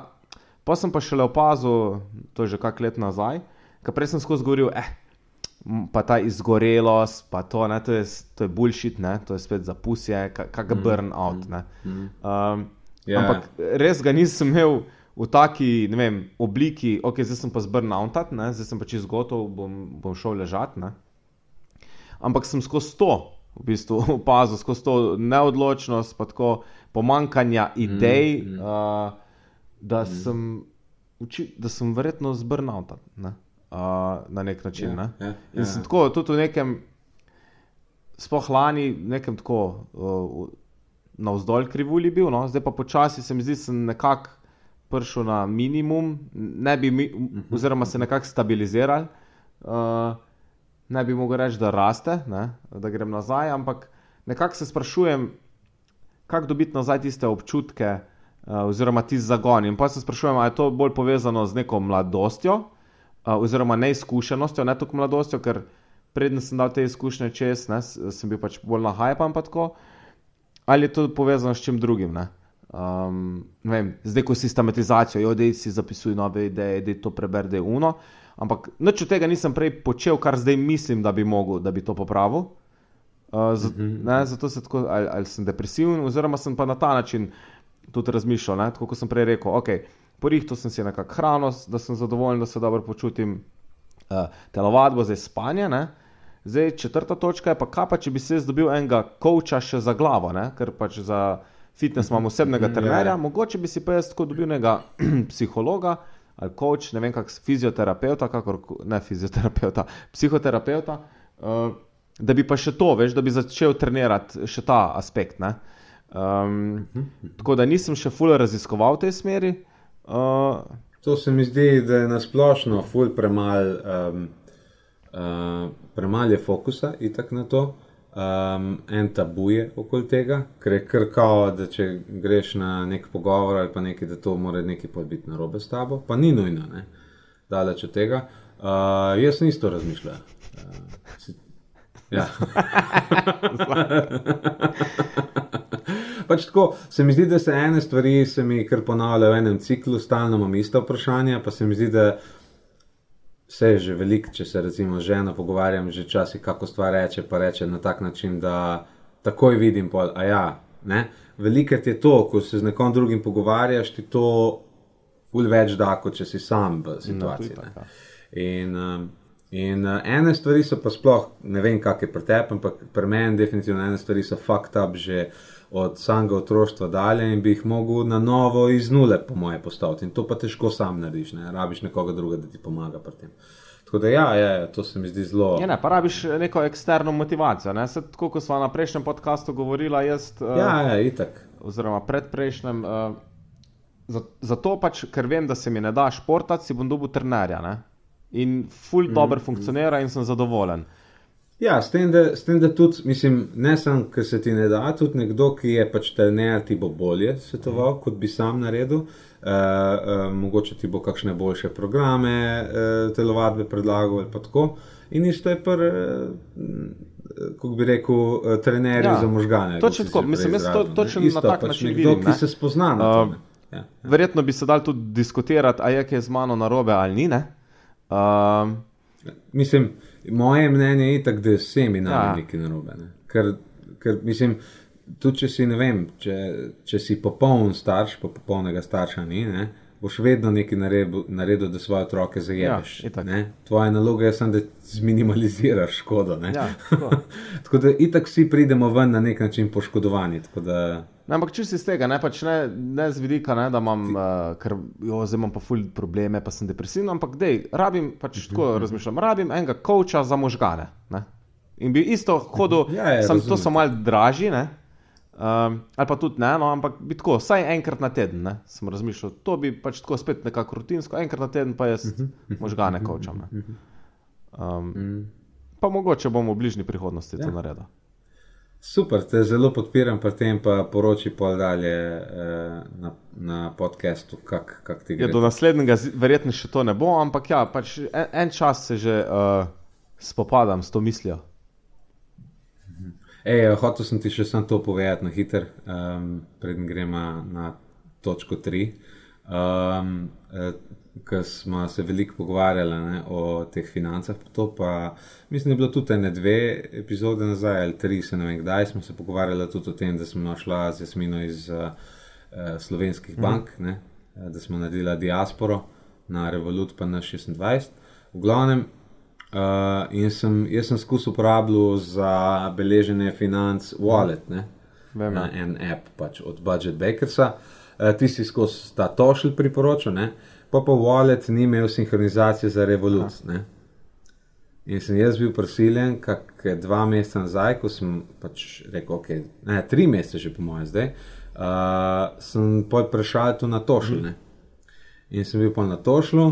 Pa sem pa šele opazil, to je že kak let nazaj, ker prej sem skozi govoril, eh, pa ta izgorelost, pa to, ne, to je, to je bullshit, ne, to je spet za pusje, kak mm, burnout. Mm, mm. Um, yeah. Ampak res ga nisem imel v taki vem, obliki, ok, zdaj sem pa zbrnautat, zdaj sem pa čez gotov, bom, bom šel ležat. Ne. Ampak sem skozi to, v bistvu, opazil, skozi to neodločnost, pa tako pomankanja idej. Mm, mm. Uh, da, mm. sem, uči, da sem verjetno zbrnil tam ne? uh, na nek način. Yeah, ne? yeah, in yeah. sem tako tudi v nekem, sploh lani, nekem tako uh, navzdol krivulji bil, no? zdaj pa počasi se mi zdi, da sem nekako prišel na minimum, ne bi mi, mhm. oziroma se nekako stabiliziral. Uh, ne bi mogel reči, da raste, ne? da grem nazaj, ampak nekako se sprašujem, kako dobiti nazaj tiste občutke, uh, oziroma ti zagon. In pa se sprašujem, ali je to bolj povezano z neko mladostjo, uh, oziroma neizkušenostjo, ne toliko mladostjo, ker predtem sem dal te izkušnje čez, ne, sem bil pač bolj na hajpam, pa tako. Ali je to povezano s čim drugim? Ne? Um, vem, zdaj, ko sistematizacijo, da si zapisuj nove ideje, da to preberi, da je uno. Ampak nič od tega nisem prej počel, kar zdaj mislim, da bi mogel, da bi to popravil. Uh, zato, uh -huh. ne, zato se tako, ali, ali sem depresiven, oziroma sem pa na ta način tudi razmišljal. Ne? Tako kot sem prej rekel, okay, porihto sem si nekako hrano, da sem zadovoljen, da se dobro počutim, uh, telovadbo, zdaj spanje. Ne? Zdaj, četrta točka je pa, kaj pa če bi se zdobil enega koča še za glavo, ne? ker pač za fitness imamo osebnega trenerja, ja, ja. mogoče bi si pa jaz tako dobil nekega psihologa ali koč, ne vem, kak fizioterapeuta, kakor ne fizioterapeuta, psihoterapeuta. Uh, Da bi pa še to, veš, da bi začel trenirati še ta aspekt. Um, tako da nisem še fully raziskoval v tej smeri. Uh, to se mi zdi, da je nasplošno fully premalo um, uh, premal je fokusa in tako na to. Um, en tabu je okoli tega, ker je krkao, da če greš na nek pogovor ali pa nekaj, da to mora nekaj biti na robe s tabo, pa ni nujno, ne? daleč od tega. Uh, jaz nisem to razmišljal. Uh, si... Ja. pač tako, se mi zdi, da se ene stvari se mi kar ponavljajo v enem ciklu, stalno imam ista vprašanja, pa se mi zdi, da se je že veliko, če se recimo žena pogovarjam, že časi kako stvar reče, pa reče na tak način, da takoj vidim, pol, a ja, ne. Velikrat je to, ko se z nekom drugim pogovarjaš, ti to ful več da, kot če si sam v no, situaciji. No, in, um, in uh, ene stvari so pa sploh, ne vem, kak je pri tebi, ampak pri meni definitivno ene stvari so fucked up že od samega otroštva dalje in bi jih mogel na novo iz nule, po moje, postaviti. In to pa težko sam narediš, ne rabiš nekoga drugega, da ti pomaga pri tem. Tako da, ja, ja, to se mi zdi zelo. Ja, ne, pa rabiš neko eksterno motivacijo. Ne? Se, tako kot smo na prejšnjem podkastu govorili, jaz. Uh, ja, ja, itak. Oziroma predprejšnjem. Uh, zato pač, ker vem, da se mi ne da športati, si bom dobil trenerja. Ne? In ful mm, dobro funkcionira in sem zadovoljen. Ja, s tem, da, s tem, da tudi, mislim, ne samo, ker se ti ne da, tudi nekdo, ki je pač trener, ti bo bolje svetoval, mm. kot bi sam naredil. Uh, uh, mogoče ti bo kakšne boljše programe, uh, telovadbe predlagal ali pa tako. In isto je pr, uh, kako bi rekel, trenerji ja, za možgane. Točno tako, mislim, jaz to točno na tak pač način nekdo, vidim. Nekdo, ki se spozna na to. Uh, ja, ja. Verjetno bi se dal tudi diskutirati, a je kaj z mano narobe ali ni. Uh, mislim, Moje mnenje je tako, da je vsemi nami ja. nekaj narobe. Ne? Ker, ker mislim, tudi če si, vem, če, če si popoln starš, pa popolnega starša ni, ne? boš vedno nekaj naredil, naredil da svoje otroke zajemeš. Ja, Tvoja naloga je samo, da zminimaliziraš škodo. Ja, tako. tako da itak vsi pridemo ven na nek način poškodovani. Ne, ampak si iz tega, ne, pač ne, ne z vidika, ne, da imam, uh, ker jo, zdaj imam pa ful probleme, pa sem depresiven, ampak dej, rabim, pač tako mhm, mhm. razmišljam, rabim enega koča za možgane. Ne. In bi isto hodil, ja, ja, sem, to so malce dražji, ne, Um, ali pa tudi ne, no, ampak bi tako, vsaj enkrat na teden, ne, sem razmišljal, to bi pač tako spet nekako rutinsko, enkrat na teden pa jaz možgane kočam. Um, pa mogoče bomo v bližnji prihodnosti ja. to naredili. Super, te zelo podpiram, pa tem pa poroči pol dalje eh, na, na podkastu, kako kak ti gre. Ja, do naslednjega, verjetno še to ne bo, ampak ja, pač en, en čas se že uh, spopadam s to mislijo. Ej, eh, hotel sem ti še sam to povedati na hiter, um, preden gremo na točko 3. Um, Ker smo se veliko pogovarjali ne, o teh financah, to pa mislim, da je bilo tudi ene dve epizode nazaj, ali tri, se ne vem, kdaj smo se pogovarjali tudi o tem, da smo našli z Jasmino iz uh, slovenskih mm. bank, ne, da smo naredili diasporo na Revolut, pa na 26. V glavnem, Uh, in sem, jaz sem skusil uporabljati za beleženje financ Wallet, ne, uh, en app pač od Budget Bakersa. Uh, ti si skozi ta tošil priporočil, ne, pa pa Wallet ni imel sinhronizacije za Revolut. Ne. In sem jaz bil prisiljen, kak dva meseca nazaj, ko sem pač rekel, ok, ne, tri mesece že po mojem zdaj, uh, sem pa prešal tu na tošil. Mm. In sem bil pa na tošlu,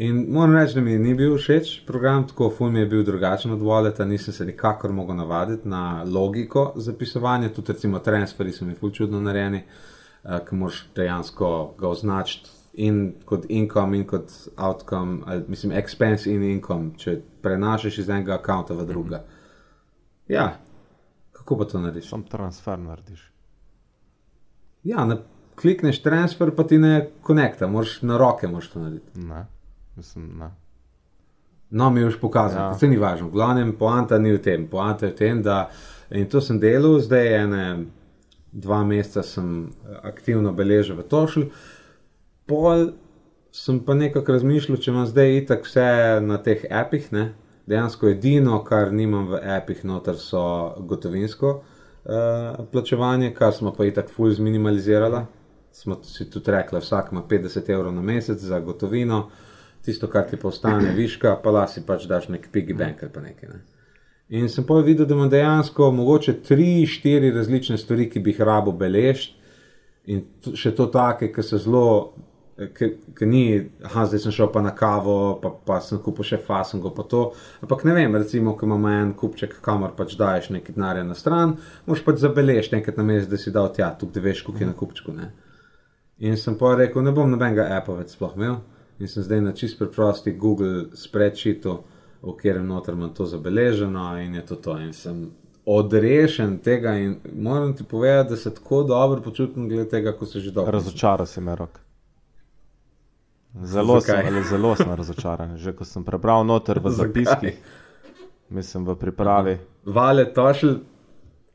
In moram reči, da mi ni bil všeč program, tako fum je bil drugačen od Walleta, nisem se nikakor mogel navaditi na logiko zapisovanja, tudi recimo transferi so mi ful čudno narejeni, uh, ki moš dejansko ga označiti in kot income in kot outcome, ali, mislim, expense in income, če prenašaš iz enega akonta v druga. Mm -hmm. Ja, kako pa to narediš? Sam transfer narediš. Ja, ne, klikneš transfer, pa ti ne konekta, moraš na roke moš to narediti. Ne. Mislim, no, mi už pokazal, ja. da se ni važno. Glavnem, poanta ni v tem. Poanta je v tem, da in to sem delal, zdaj ene dva meseca sem eh, aktivno beležil v Tošlju. Pol sem pa nekako razmišljal, če imam zdaj itak vse na teh apih. Ne? Dejansko edino, kar nimam v apih, noter so gotovinsko uh, plačevanje, kar smo pa itak fulj zminimalizirali. Smo si tudi rekli, vsak ima 50 evrov na mesec za gotovino. Tisto, kar ti postane viška, pa lasi pač daš nek piggy bank ali pa nekaj. Ne. In sem pa videl, da ima dejansko mogoče tri, štiri različne stvari, ki bi jih rabo beležiti, in še to take, ki so zelo, ki ni, ah, zdaj sem šel pa na kavo, pa, pa sem kupil še fasengo, pa to. Ampak ne vem, recimo, ko imamo en kupček, kamor pač daješ nekaj denarja na stran, moš pač zabeležiti enkrat na mesec, da si dal tja, tukaj da veš, koliko je na kupčku. Ne. In sem pa rekel, ne bom nobenega appa več sploh imel in sem zdaj na čist preprosti Google spreadsheetu, v katerem noter imam to zabeleženo in je to to. In sem odrešen tega in moram ti povedati, da se tako dobro počutim, glede tega, ko se že dobro. Razočaral si me rok. Zelo sem, ali, zelo sem razočaran. Že ko sem prebral noter v zapiski, mislim v pripravi. Vale tošl,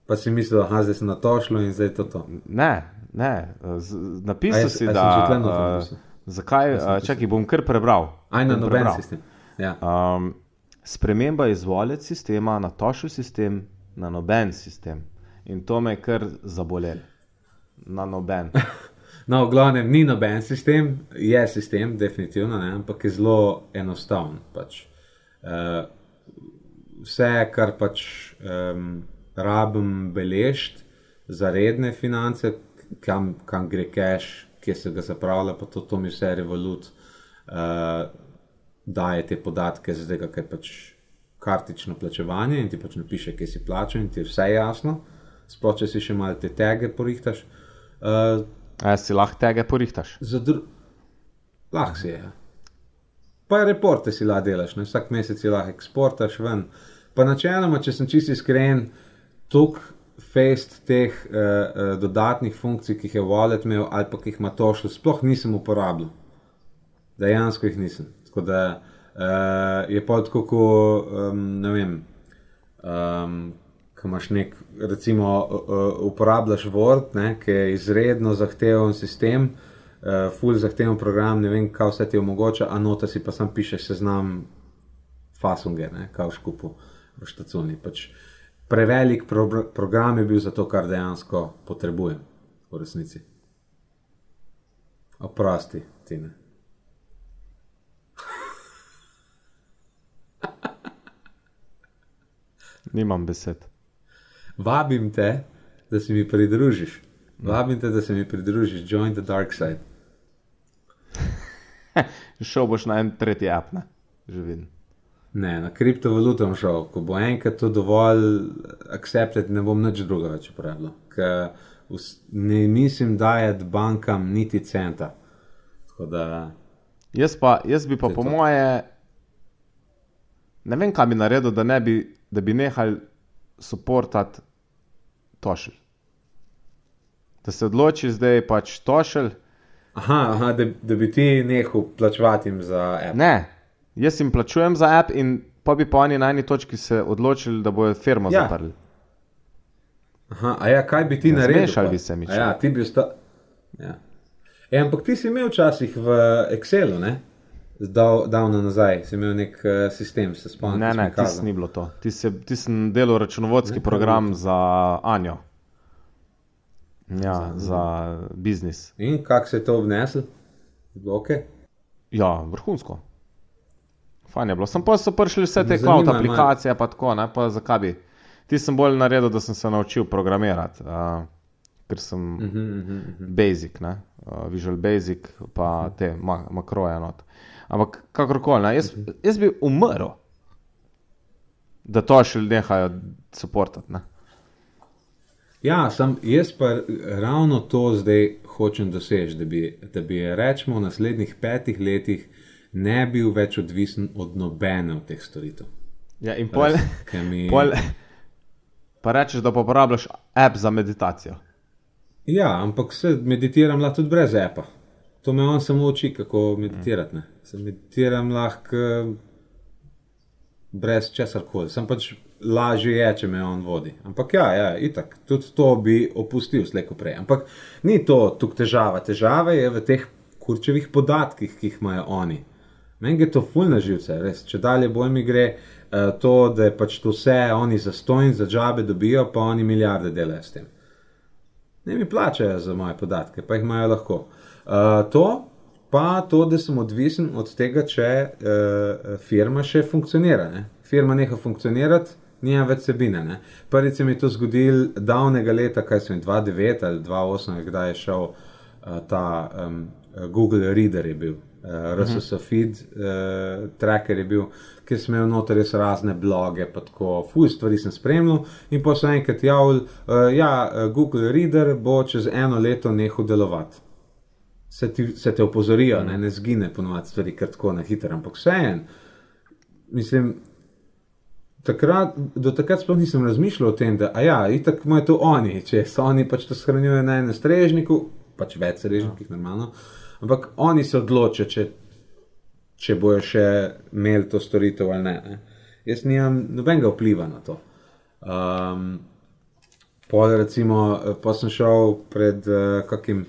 pa si mislil, da zdaj sem na tošlu in zdaj je to to. Ne, ne, napisal si, da. Zakaj? Čakaj, bom kar prebral. Aj na noben sistem. Ja. Um, sprememba izvoljet sistema na tošil sistem, na noben sistem. In to me je kar zabolelo. Na noben. no, v glavnem ni noben sistem, je sistem, definitivno, ne, ampak je zelo enostaven. Pač. Uh, vse, kar pač um, rabim beležiti za redne finance, kam, kam gre cache, kje se ga zapravlja, pa to, to mi vse revolut uh, daje te podatke, zdaj ga je pač kartično plačevanje in ti pač napiše, kje si plačal in ti je vse jasno. Sploh če si še malo te tege porihtaš. Uh, A si lahko tege porihtaš? Lahko si je. Ja. Pa reporte si lahko delaš, ne? vsak mesec si lahko eksportaš ven. Pa načeloma, če sem čisti iskren, tukaj fest teh uh, uh, dodatnih funkcij, ki jih je Wallet imel ali pa ki jih ima to še, sploh nisem uporabljal. Dejansko jih nisem. Tako da uh, je pa tako, ko um, ne vem. Um, Ko imaš nek, recimo, uporabljaš Word, ne, ki je izredno zahteven sistem, uh, full zahteven program, ne vem, kaj vse ti omogoča, a nota si pa sam pišeš seznam fasunge, kaj v škupu, v štacuni. Pač, prevelik pro program je bil za to, kar dejansko potrebujem, v resnici. Oprosti, Tine. Nimam besed. Vabim te, da se mi pridružiš. Vabim te, da se mi pridružiš, join the dark side. šel boš na en tretji app, ne? že vidim. Ne, na kriptovalutom šel. Ko bo enkrat to dovolj akceptirati, ne bom nič druga več uporabljal. Ne mislim dajati bankam niti centa. Da, jaz, pa, jaz bi pa po to. moje, ne vem, kaj bi naredil, da, ne bi, da bi nehal suportati tošelj. Da se odloči zdaj pač tošelj. Aha, aha da, da bi ti nehal plačevati za app. Ne, jaz jim plačujem za app, in pa bi po eni na eni točki se odločili, da bojo firmo ja. zaprli. Aha, a ja, kaj bi ti ja, naredil? Zmešal bi se mi. Ja, ti bi ostal. Ja. E, ampak ti si imel včasih v Excelu, ne? Davno nazaj si imel nek uh, sistem, se spomniš? Ne, ne, ti si ni bilo to. Ti si, delal računovodski ne, program za Anjo. Ja, za, biznis. In kako se je to obneslo? Okay. Ja, vrhunsko. Fajn je bilo. Sem pa so prišli vse te cloud aplikacije, pa tako, ne, pa zakaj bi. Ti sem bolj naredil, da sem se naučil programirati, uh, ker sem uh -huh, uh -huh. basic, ne, uh, visual basic, pa uh -huh. te ma makroje not. Ampak kakorkoli, jaz, jaz bi umrl, da to še ljudje nehajo suportati. Ja, sem, jaz pa ravno to zdaj hočem doseči, da bi, da bi rečemo v naslednjih petih letih ne bil več odvisen od nobene od teh storitev. Ja, in pol, mi... pol, pa rečeš, da uporabljaš app za meditacijo. Ja, ampak se meditiram lahko tudi brez appa. To me on samo uči, kako meditirati. Ne. Se meditiram lahko brez česar koli. Sem pač lažje je, če me on vodi. Ampak ja, ja itak, tudi to bi opustil slejko prej. Ampak ni to tukaj težava. Težava je v teh kurčevih podatkih, ki jih imajo oni. Meni je to fulna živce, res. Če dalje bolj mi gre, Eh, to, da je pač to vse oni za stojn, za džabe dobijo, pa oni milijarde delajo s tem. Ne mi plačajo za moje podatke, pa jih imajo lahko. Uh, to pa to, da sem odvisen od tega, če uh, firma še funkcionira. Ne? Firma neha funkcionirati, nima več sebine. Prvi se mi je to zgodil davnega leta, kaj sem 2009 ali 2008, kdaj je šel uh, ta um, Google Reader je bil. Uh, RSS feed, uh, tracker je bil, ki sem imel noter res razne bloge, pa tako, fuj, stvari sem spremljal. In pa so enkrat javili, uh, ja, Google Reader bo čez eno leto nehal delovati. Se, ti, se te opozorijo, ne, ne zgine ponovadi stvari, ker tako na hitro, ampak vse en. Mislim, takrat, do takrat sploh nisem razmišljal o tem, da ja, itak imajo to oni, če so oni pač to shranjujejo na enem strežniku, pač več strežnikih, ja. normalno. Ampak oni se odločijo, če, če bojo še imeli to storitev ali ne. ne. Jaz nimam nobenega vpliva na to. Um, pol, recimo, pa sem šel pred uh, kakim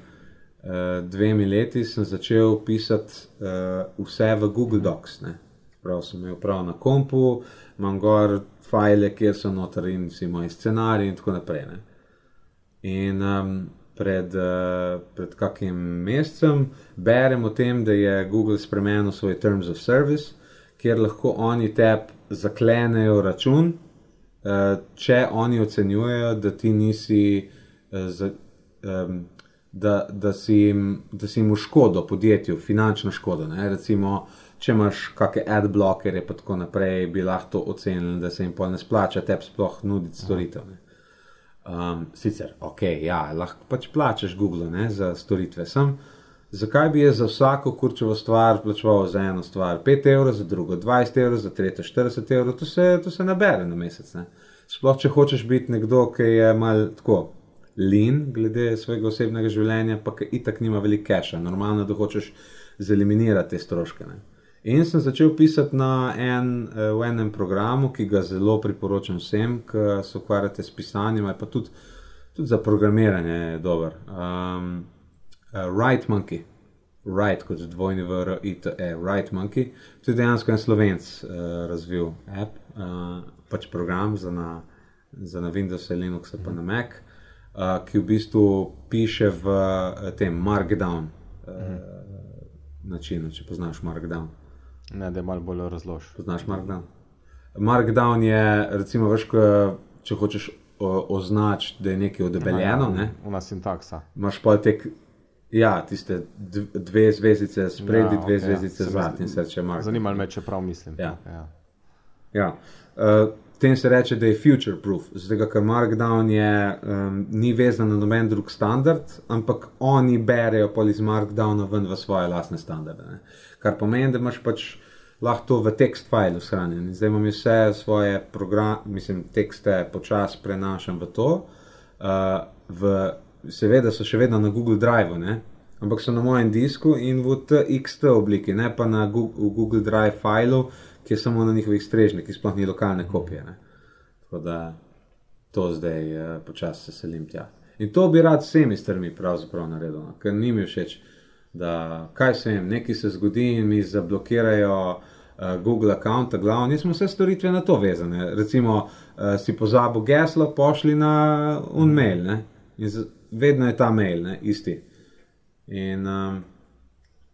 dvemi leti, sem začel pisati uh, vse v Google Docs. Ne. Prav sem imel prav na kompu, imam gor file, kjer so noter in si moji scenariji in tako naprej. Ne. In um, pred, uh, pred kakim mesecem, berem o tem, da je Google spremenil svoj Terms of Service, kjer lahko oni tebi zaklenejo račun, uh, če oni ocenjujejo, da ti nisi. Uh, za, um, Da, da, si jim, da si jim v škodo podjetju, finančno škodo. Ne? Recimo, če imaš kakšne ad blokere, pa tako naprej, bi lahko ocenili, da se jim pa ne splača tebi sploh nuditi storitev. Ne? Um, sicer, ok, ja, lahko pač plačeš Google ne, za storitve. Sem, zakaj bi jaz za vsako kurčevo stvar plačeval za eno stvar 5 evrov, za drugo 20 evrov, za tretjo 40 evrov, to se, to se nabere na mesec. Ne. Sploh če hočeš biti nekdo, ki je mal tako lean glede svojega osebnega življenja, pa ki itak nima veliko keša, normalno, da hočeš zeliminirati te stroške. Ne. In sem začel pisati en, eh, v enem programu, ki ga zelo priporočam vsem, ki se ukvarjate s pisanjem, pa tudi, tudi za programiranje je dober. Um, uh, Right Monkey, Right kot dvojni VR, ITE, Right Monkey. To je dejansko en slovenc uh, razvil app, uh, pač program za na, za na Windows, Linux, pa na Mac, uh, ki v bistvu piše v uh, tem Markdown. Uh, načinu, če poznaš Markdown. Ne, da je malo bolj razložen. Poznaš Markdown? Markdown je, recimo, veš, če hočeš označiti, da je nekaj odebeljeno. Ja, ne? Una sintaksa. Imaš pa tek. Ja, tiste dve zvezdice, spredi ja, dve okay, zvezdice, zadnji in srče mark. Zanima me, če prav mislim. Ja. Ja. Ja. Uh, tem se reče, da je future proof, zato ker Markdown je, um, ni vezan na noben drug standard, ampak oni berejo pa iz Markdowna ven v svoje lastne standarde. Ne. Kar pomeni, da imaš pač lahko to v tekst file shranjen. Zdaj imam vse svoje programe, mislim, tekste počasi prenašam v to. Uh, v, seveda so še vedno na Google Drive, ne. ampak so na mojem disku in v TXT obliki, ne pa na Google, Google Drive filu ki je samo na njihovih strežnikih, sploh ni lokalne kopije. Ne. Tako da to zdaj uh, počasi se selim tja. In to bi rad vsemi strmi pravzaprav naredil, no. ker ni mi všeč, da kaj se jim, nekaj se zgodi in mi zablokirajo. Uh, Google account, glavno, nismo vse storitve na to vezane. Recimo, uh, si pozabil geslo, pošli na un mail, ne? in z, vedno je ta mail, ne? isti. In um,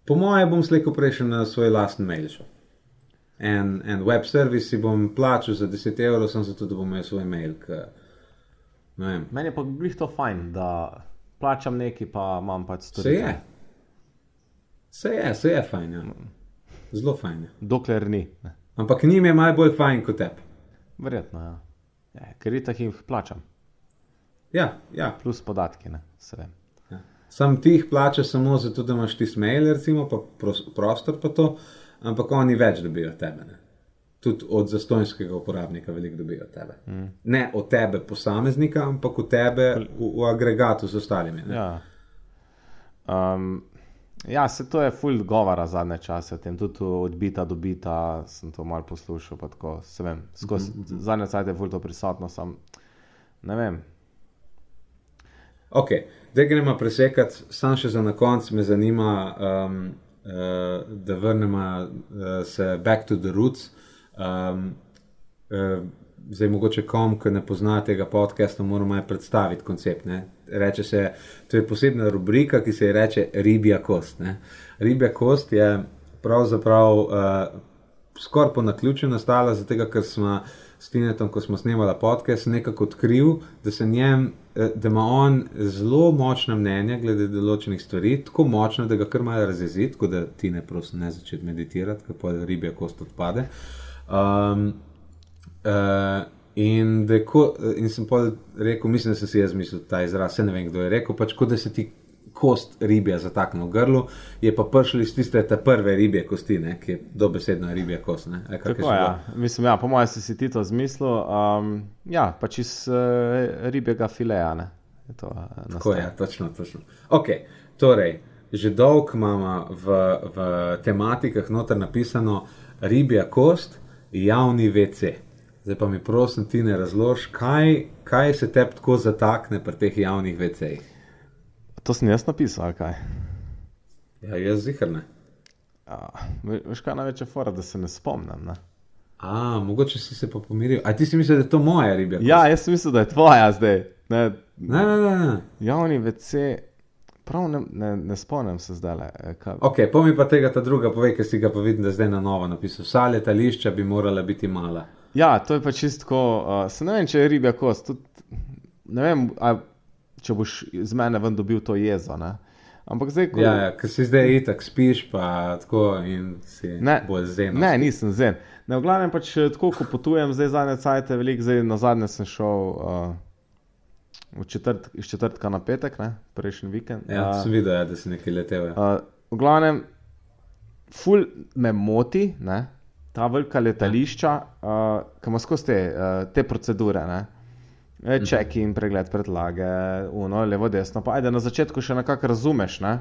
po mojem, bom slejko prejšel na svoj lasten mail. Šel en, en web servis si bom plačal za 10 evrov, sem zato, da bom imel svoj mail. K, Meni je pa glih to fajn, da plačam nekaj, pa imam pač to. Se je. Se je, se je fajn. Ja. Zelo fajn. Dokler ni. Ne. Ampak njim je najbolj fajn kot tebi. Verjetno, ja. Ja, ker jih jih plačam. Ja, ja. Plus podatki, ne, se vem. Ja. Sam ti jih plačaš samo zato, da imaš ti smail, recimo, pa prostor pa to ampak oni več dobijo od tebe. Ne? Tudi od zastojnskega uporabnika veliko dobijo od tebe. Mm. Ne od tebe, posameznika, ampak od tebe v, v agregatu z ostalimi. Ja. Um, ja, se to je full govora zadnje čase, tem tudi odbita, dobita, sem to malo poslušal. Tako, vem, skozi mm -hmm. zadnje čase je full to prisotno, sem ne vem. Ok, zdaj gremo presekati, sam še za na konec me zanima. Um, uh, da vrnemo uh, se back to the roots. Um, uh, zdaj, mogoče kom, ki ne pozna tega podcasta, moramo je predstaviti koncept. Reče se, to je posebna rubrika, ki se ji reče ribja kost. Ne? Ribja kost je pravzaprav uh, skoraj po naključju nastala, zato ker smo s Tinetom, ko smo snemali podcast, nekako odkril, da se njem da ima on zelo močno mnenje glede določenih stvari, tako močno, da ga kar malo razjezi, tako da ti ne prosim ne začeti meditirati, kako ribja kost odpade. Um, uh, in, ko, in sem pa rekel, mislim, da sem si jaz mislil ta izraz, ne vem, kdo je rekel, pač kot da se ti kost ribja zatakne v grlu, je pa prišel iz tiste prve ribje kosti, ne, ki je dobesedno ribja kost. E, Tako, ja. Mislim, ja, po mojem si, si ti to zmislil. Um, ja, pač iz uh, ribjega fileja. Ne, je to, uh, Tako je, ja, točno, točno. Ok, torej, že dolgo imamo v, v tematikah noter napisano ribja kost, javni WC. Zdaj pa mi prosim, ti ne razloži, kaj, kaj se te tako zatakne pri teh javnih WC-jih. To sem jaz napisal, ali kaj? Ja, jaz zihrne. Veš, kaj največja fora, da se ne spomnim. Ne? A, mogoče si se pa pomiril. A ti si mislil, da je to moja riba? Ja, jaz sem mislil, da je tvoja zdaj. Ne, ne, ne. ne. Javni VC, prav ne, ne, ne spomnim se zdaj. E, ok, pomi pa tega ta druga, povej, ker si ga pa vidim, da zdaj na novo napisal. Vsa letališča bi morala biti mala. Ja, to je pa čistko. Uh, se ne vem, če je riba kost. Tud, ne vem, a če boš iz mene ven dobil to jezo. Ne? Ampak zdaj, ko ja, ja, si zdaj itak spiš, pa tako in si ne, bolj zen. Ne, nisem zen. Ne, v glavnem pač eh, tako, ko potujem zdaj zadnje cajte, veliko zdaj na zadnje sem šel. Uh, Četrt, iz četrtka na petek, ne? prejšnji vikend. Ja, uh, sem videl, ja, da si nekaj letel. Ja. Uh, v glavnem, ful me moti, ne? ta velika letališča, uh, ki ima skozi te, uh, te procedure. Ne? Čeki in pregled predlage, uno, levo, desno. Pa ajde na začetku še nekako razumeš, ne?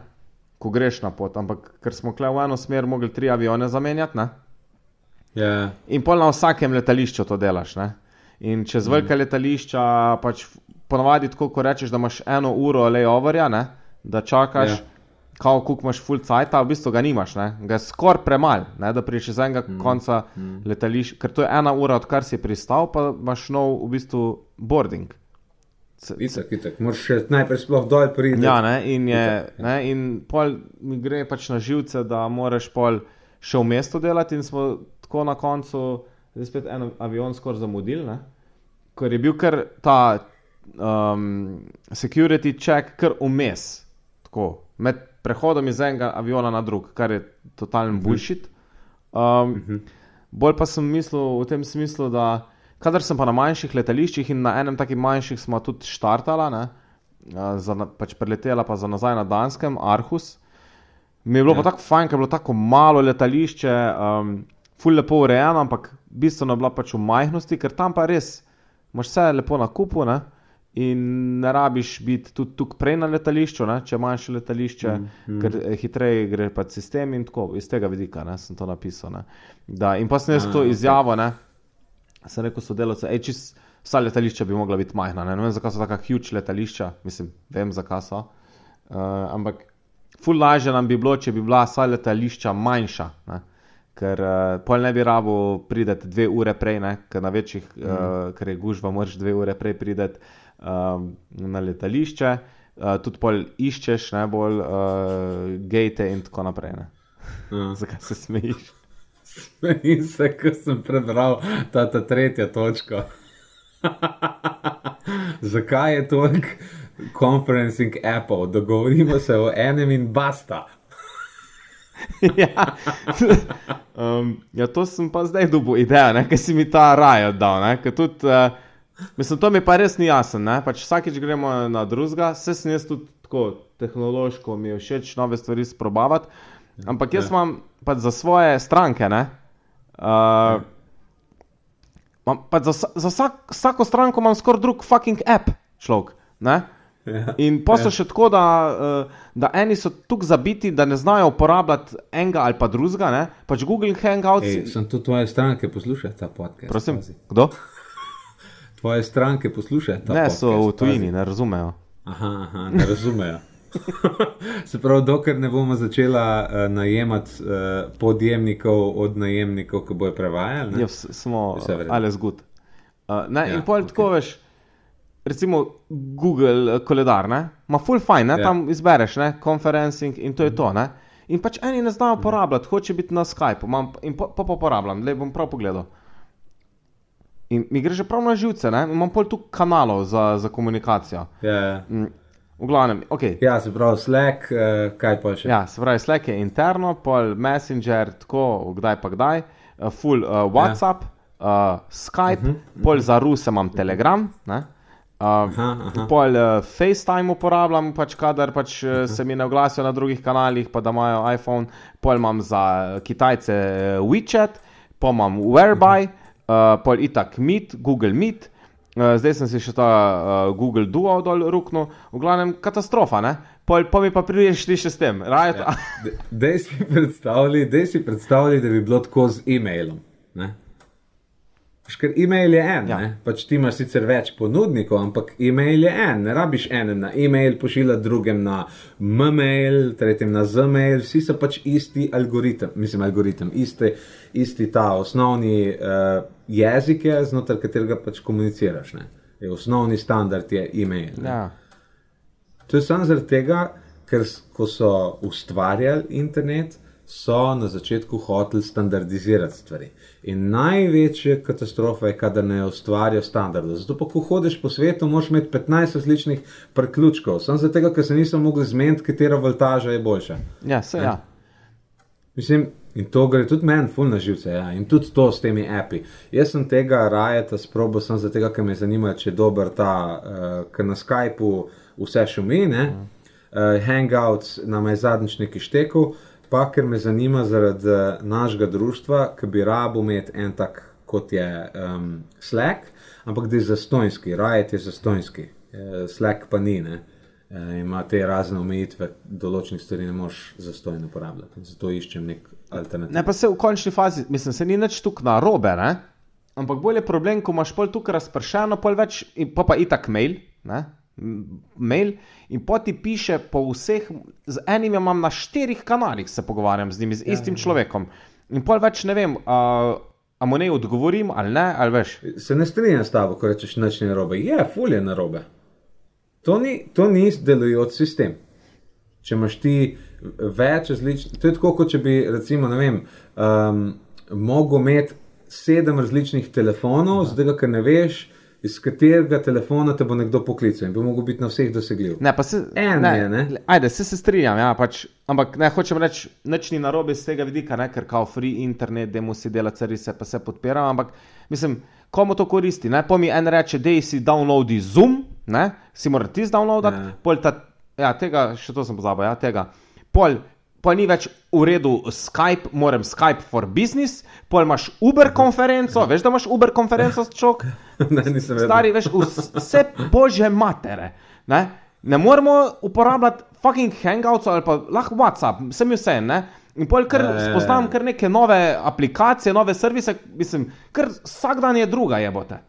ko greš na pot, ampak ker smo kle v eno smer mogli tri avione zamenjati. Yeah. Ja. In pol na vsakem letališču to delaš. Ne? In čez mm. velike letališča, pač ponovadi tako, ko rečeš, da imaš eno uro ali overja, da čakaš. Yeah. Kao kuk imaš full cajt, v bistvu ga nimaš, ne? ga je skoraj premalo, da prideš iz enega mm. konca mm. letališča, ker to je ena ura, odkar si pristal, pa imaš nov v bistvu boarding. Itak, itak. Moraš še najprej sploh dol priti. Ja, ne? in, je, itak, ja. ne? in pol mi gre pač na živce, da moraš pol še v mestu delati in smo tako na koncu, zdaj spet en avion skoraj zamudili, ker je bil kar ta um, security check kar vmes, tako med prehodom iz enega aviona na drug, kar je totalen mhm. bullshit. Um, mhm. Bolj pa sem mislil v tem smislu, da kadar sem pa na manjših letališčih in na enem takih manjših smo tudi štartala, ne, za, pač preletela pa za nazaj na Danskem, Arhus. Mi je bilo ja. pa tako fajn, ker je bilo tako malo letališče, um, ful lepo urejeno, ampak bistveno je bila pač v majhnosti, ker tam pa res imaš vse lepo na kupu. Ne? In ne rabiš biti tudi tukaj prej na letališču, ne? če imaš letališče, mm, mm. ker eh, hitreje gre pa sistem in tako iz tega vidika ne? sem to napisal. Da, in pa sem jaz to izjavo, ne? sem rekel sodelovcem, hej, čist vsa letališča bi mogla biti majhna. Ne, ne vem, zakaj so tako huge letališča, mislim, vem, zakaj so. Uh, ampak ful lažje nam bi bilo, če bi bila vsa letališča manjša. Ne? Ker uh, pol ne bi rabo prideti dve ure prej, ne? ker na večjih, mm. uh, ker je gužva, moraš dve ure prej prideti um, na letališče. Uh, tudi pol iščeš najbolj uh, gate in tako naprej. Mm. Zakaj se smejiš? Smejim se, ko sem prebral ta, ta tretja točka. Zakaj je to konferencing Apple? Dogovorimo se o enem in basta. ja. Um, ja, to sem pa zdaj dobil idejo, ker si mi ta raj oddal. Tudi, uh, mislim, to mi pa res ni jasno. Pač vsakeč gremo na drugega, vse sem jaz tudi tako tehnološko, mi je všeč nove stvari sprobavati. Ampak jaz ja. imam pa za svoje stranke. Uh, ja. za za vsak, vsako stranko imam skoraj drug fucking app, človek. Ja, in pa so ja. še tako, da, uh, da eni so tukaj zabiti, da ne znajo uporabljati enega ali pa drugega, pač Google Hangouts. Ej, sem tudi tvoje stranke poslušal ta podcast. Prosim, pazi. kdo? Tvoje stranke poslušajo. Ne, podcast, so v tujini, ne razumejo. Aha, aha ne razumejo. Se pravi, dokler ne bomo začeli uh, najemati uh, podjemnikov od najemnikov, ki bojo prevajali. Ja, smo ali zgud. Uh, ja, in pol okay. tako veš, recimo Google uh, koledar, ima full fine, ja. tam izbereš, ne? conferencing in to je to. Ne? In pač eni ne znajo uporabljati, hoče biti na Skypeu, in pa pa uporabljam, le bom prav pogledal. In mi gre že prav na živce, ne? imam pol tu kanalov za, za komunikacijo. Ja, ja. Mm. V glavnem, okay. Ja, se pravi, Slack, uh, kaj pa še? Ja, se pravi, Slack je interno, pol Messenger, tako, kdaj pa kdaj, uh, full uh, WhatsApp, ja. uh, Skype, uh -huh, uh -huh. pol za Ruse imam Telegram, uh, aha, aha. pol uh, FaceTime uporabljam, pač kadar pač, uh, uh -huh. se mi ne oglasijo na drugih kanalih, pa da imajo iPhone, pol imam za Kitajce uh, WeChat, pol imam Whereby, uh -huh. Uh, pol itak Meet, Google Meet. Uh, zdaj sem si še ta uh, Google Duo dol ruknil, v glavnem katastrofa, ne? Pol, pa mi pa prideš ti še s tem. Ja. Dej si predstavljati, da bi bilo tako z e-mailom. Ker e-mail je en, ja. pač ti imaš sicer več ponudnikov, ampak e-mail je en. Ne rabiš enem na e-mail, pošiljati drugem na m-mail, tretjem na z-mail, vsi so pač isti algoritem, mislim, algoritem, isti, isti ta osnovni uh, jezik, znotraj katerega pač komuniciraš. Je, osnovni standard je e-mail. Ja. To je samo zaradi tega, ker ko so ustvarjali internet, so na začetku hoteli standardizirati stvari. In največja katastrofa je, kadar ne ustvarijo standardov. Zato, pa, ko hodiš po svetu, moraš imeti 15 različnih priključkov, samo zato, ker se niso mogli zmeniti, katera voltaža je boljša. Ja, se ja. Mislim, in to gre tudi meni, fulno živce, ja. in tudi to s temi api. Jaz sem tega rajeta sprobo, sem zato, ker me zanima, če je dober ta, uh, ker na Skypu vse šumi, uh, Hangouts nam je zadnjič nekaj štekel pa ker me zanima zaradi eh, našega društva, ki bi rabo imeti en tak kot je um, Slack, ampak da je zastojnski, Riot je zastojnski, eh, Slack pa ni. Ne? E, ima te razne omejitve, določenih stvari ne moš zastojno uporabljati. Zato iščem nek alternativ. Ne, pa se v končni fazi, mislim, se ni nič tukaj na robe, ne? ampak bolj je problem, ko imaš pol tukaj razpršeno, pol več, pa pa itak mail, ne? Mail in poti piše po vseh, z enim imam na štirih kanalih, se pogovarjam z njim, z ja, istim ja, človekom. In pol več ne vem, a, a mu ne odgovorim ali ne, ali veš. Se ne strinjam s tabo, ko rečeš, noč ni robe. Je, fulje na robe. To ni, to ni delujoč sistem. Če imaš ti več različnih, to je tako, kot če bi, recimo, ne vem, um, mogel imeti sedem različnih telefonov, zdaj, ker ne veš, iz katerega telefona te bo nekdo poklical in bi lahko bil na vseh dosegljiv. Ne, pa se en, ne, ne. Ajde, se, se strinjam, ja, pač, ampak ne hočem reči, nič ni narobe z tega vidika, ne, ker kao free internet, da mu si dela carise, pa se podpiram. Ampak mislim, komu to koristi? Ne, po mi en reče, da si downloadi Zoom, ne, si mora ti zdownloadati, ja. pol ta, ja, tega, še to sem pozabil, ja, tega. Pol, pa ni več v redu Skype, moram Skype for business, pol imaš Uber konferenco, veš, da imaš Uber konferenco s čok. ne. Stari, veš, vse bože matere. Ne, ne moremo uporabljati fucking hangouts ali pa lahko WhatsApp, sem vse, ne. In pol kar spoznam kar neke nove aplikacije, nove servise, mislim, kar vsak dan je druga jebote.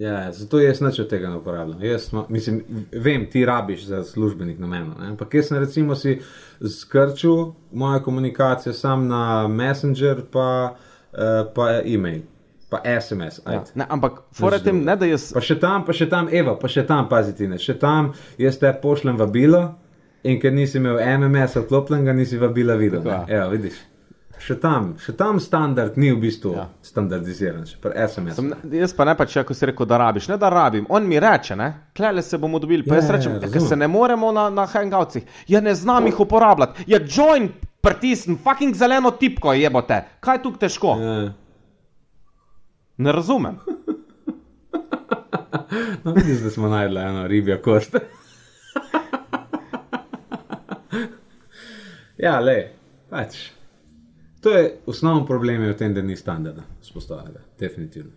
Ja, zato jaz neč od tega ne uporabljam. Jaz, mislim, vem, ti rabiš za službenih namenov. Ampak jaz sem recimo si skrčil mojo komunikacijo sam na Messenger, pa, uh, pa e-mail. Pa SMS. Ja, ne, ampak, tem, ne, da jaz. Pa še tam, pa še tam, Eva, pa še tam, pazite, ne, še tam jaz te pošljem vabilo in ker nisi imel MMS odklopljenega, nisi vabila videl. Evo, vidiš še tam, še tam standard ni v bistvu ja. standardiziran, še pri SMS. Sem, jaz pa ne pa če, ko si rekel, da rabiš, ne da rabim. On mi reče, ne, klele se bomo dobili, pa je, jaz rečem, ker se ne moremo na, na hangoutsih. Ja, ne znam jih uporabljati. Ja, join pritisn, fucking zeleno tipko jebote. Kaj je tukaj težko? Je. Ne razumem. no, vidiš, da smo najdli eno ribijo kost. ja, le, pač. To je osnovni problem v tem, da ni standarda vzpostavljenega, definitivno.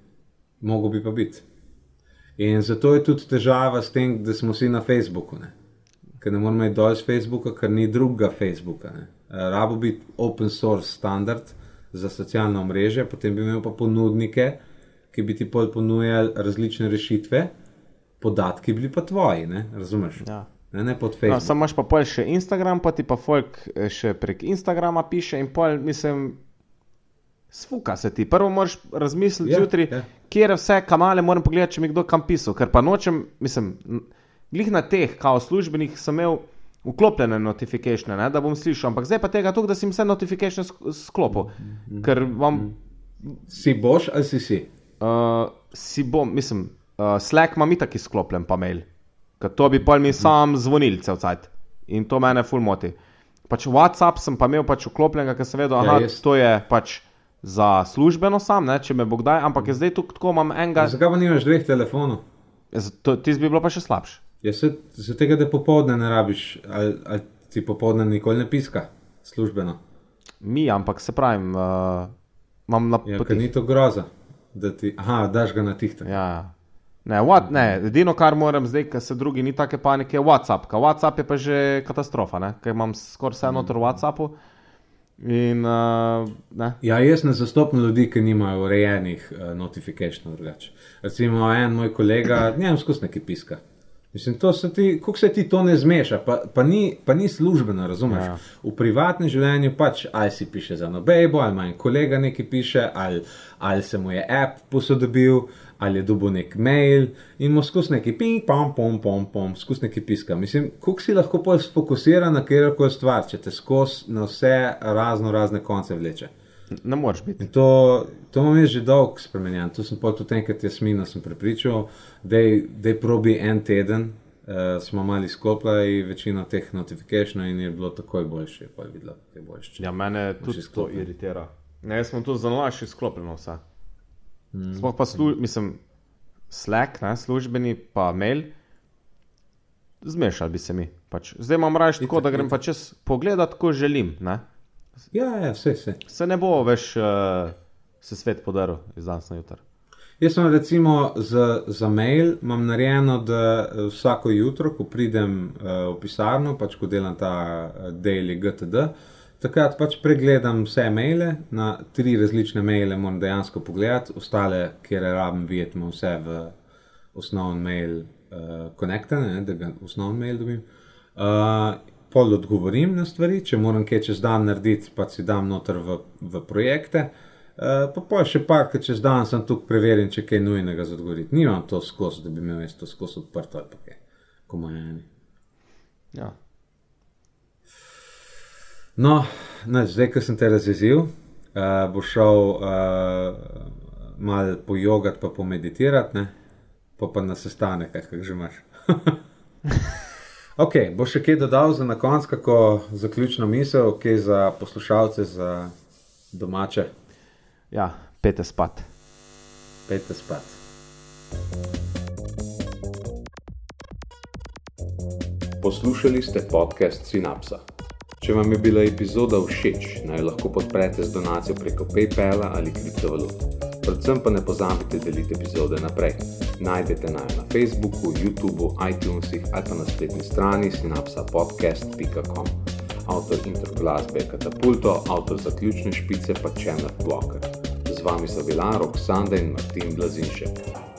Mogo bi pa biti. In zato je tudi težava s tem, da smo vsi na Facebooku. Ne? Ker ne moramo iti dol z Facebooka, ker ni drugega Facebooka. Ne? Rabo biti open source standard za socialno mreže, potem bi imel pa ponudnike, ki bi ti ponujali različne rešitve, podatki bi bili pa tvoji, ne? razumeš? Ja. Ne, ne pod Facebook. No, Samo imaš pa pol še Instagram, pa ti pa folk eh, še prek Instagrama piše in pol, mislim, sfuka se ti. Prvo moraš razmisliti jutri, ja, ja. kje je vse kanale, moram pogledati, če mi kdo kam pisal, ker pa nočem, mislim, glih na teh, kao službenih, sem imel vklopljene notifikacije, da bom slišal, ampak zdaj pa tega tukaj, da si vse notifikacije sklopil. Ker vam. Si boš ali si si? Uh, si bom, mislim, uh, Slack ima mi taki sklopljen, pa mail. Ker to bi pa mi sam zvonil cel cajt. In to mene ful moti. Pač WhatsApp sem pa imel pač vklopljenega, ker sem vedel, da ja, to je pač za službeno sam, ne, če me bo kdaj, ampak je zdaj tukaj tako, imam enega. Zakaj pa nimaš dveh telefonov? Ja, ti bi bilo pa še slabše. Ja, se, se tega, da popoldne ne rabiš, ali, ali ti popoldne nikoli ne piska, službeno. Mi, ampak se pravim, uh, imam na. Ja, ni to groza, da ti, aha, daš ga na tihte. Ja. Ne, what, ne, edino, kar moram zdaj, ker se drugi ni take panike, je WhatsApp. Ka WhatsApp je pa že katastrofa, ker imam skoraj vse noter v WhatsAppu. In, uh, ja, jaz ne zastopam ljudi, ki nimajo urejenih uh, notifikacijev. Recimo, en moj kolega, njem skozi neki piska. Mislim, se ti, kako se ti to ne zmeša, pa, pa, ni, pa ni službeno, razumeš? Ja. V privatnem življenju pač ali si piše za nobejbo, ali en kolega nekaj piše, ali, ali se mu je app posodobil, ali je dobil nek mail in mu skozi neki ping, pom, pom, pom, pom, skozi neki piska. Mislim, kako si lahko pa sfokusiran na kjerkoli stvar, če te skozi na vse razno razne konce vleče. Ne moreš biti. To, to imam jaz že dolgo spremenjen. To sem pa tudi enkrat jaz mina sem prepričal, da je probi en teden, uh, smo mali skopljali večino teh notifikacijev in je bilo takoj boljše. Videla, boljše ja, mene tudi to iritira. Ne, jaz sem tu zelo lažje sklopljeno vse. Mm. Sploh pa slu, mislim, Slack, ne, službeni, pa mail, zmešali bi se mi. Pač. Zdaj imam raje tako, da grem pa čez pogled, ko želim. Ne. Ja, ja, vse, vse. Se ne bo več uh, se svet podaril iz danes na jutro. Jaz sem recimo za, za mail, imam narejeno, da eh, vsako jutro, ko pridem uh, v pisarno, pač ko delam ta daily GTD, takrat pač pregledam vse maile, na tri različne maile moram dejansko pogledati, ostale, kjer rabim videti, imam vse v osnovni mail uh, connectane, da ga osnovni mail dobim. Uh, pol odgovorim na stvari, če moram kaj čez dan narediti, pa si dam noter v, v projekte. Uh, pa pa še par, ki čez dan sem tukaj preverjen, če kaj nujnega za odgovoriti. Nimam to skozi, da bi imel to skozi odprto ali kaj, komajani. Ja. No, ne, zdaj, ko sem te razjezil, uh, bo šel uh, malo pojogati, pa pomeditirati, pa pa na sestanek, kaj že imaš. ok, bo še kaj dodal za na konec, kako zaključno misel, kaj za poslušalce, za domače? Ja, pete spat. Pete spat. Poslušali ste podcast Synapsa. Če vam je bila epizoda všeč, naj lahko podprete z donacijo preko PayPala ali kriptovalut. Predvsem pa ne pozabite deliti epizode naprej. Najdete naj na Facebooku, YouTubu, iTunesih ali pa na spletni strani synapsapodcast.com. Avtor intro glasbe je Katapulto, avtor zaključne špice pa Channel Walker. Z vami so bila Roksanda in Martin Blazinšek.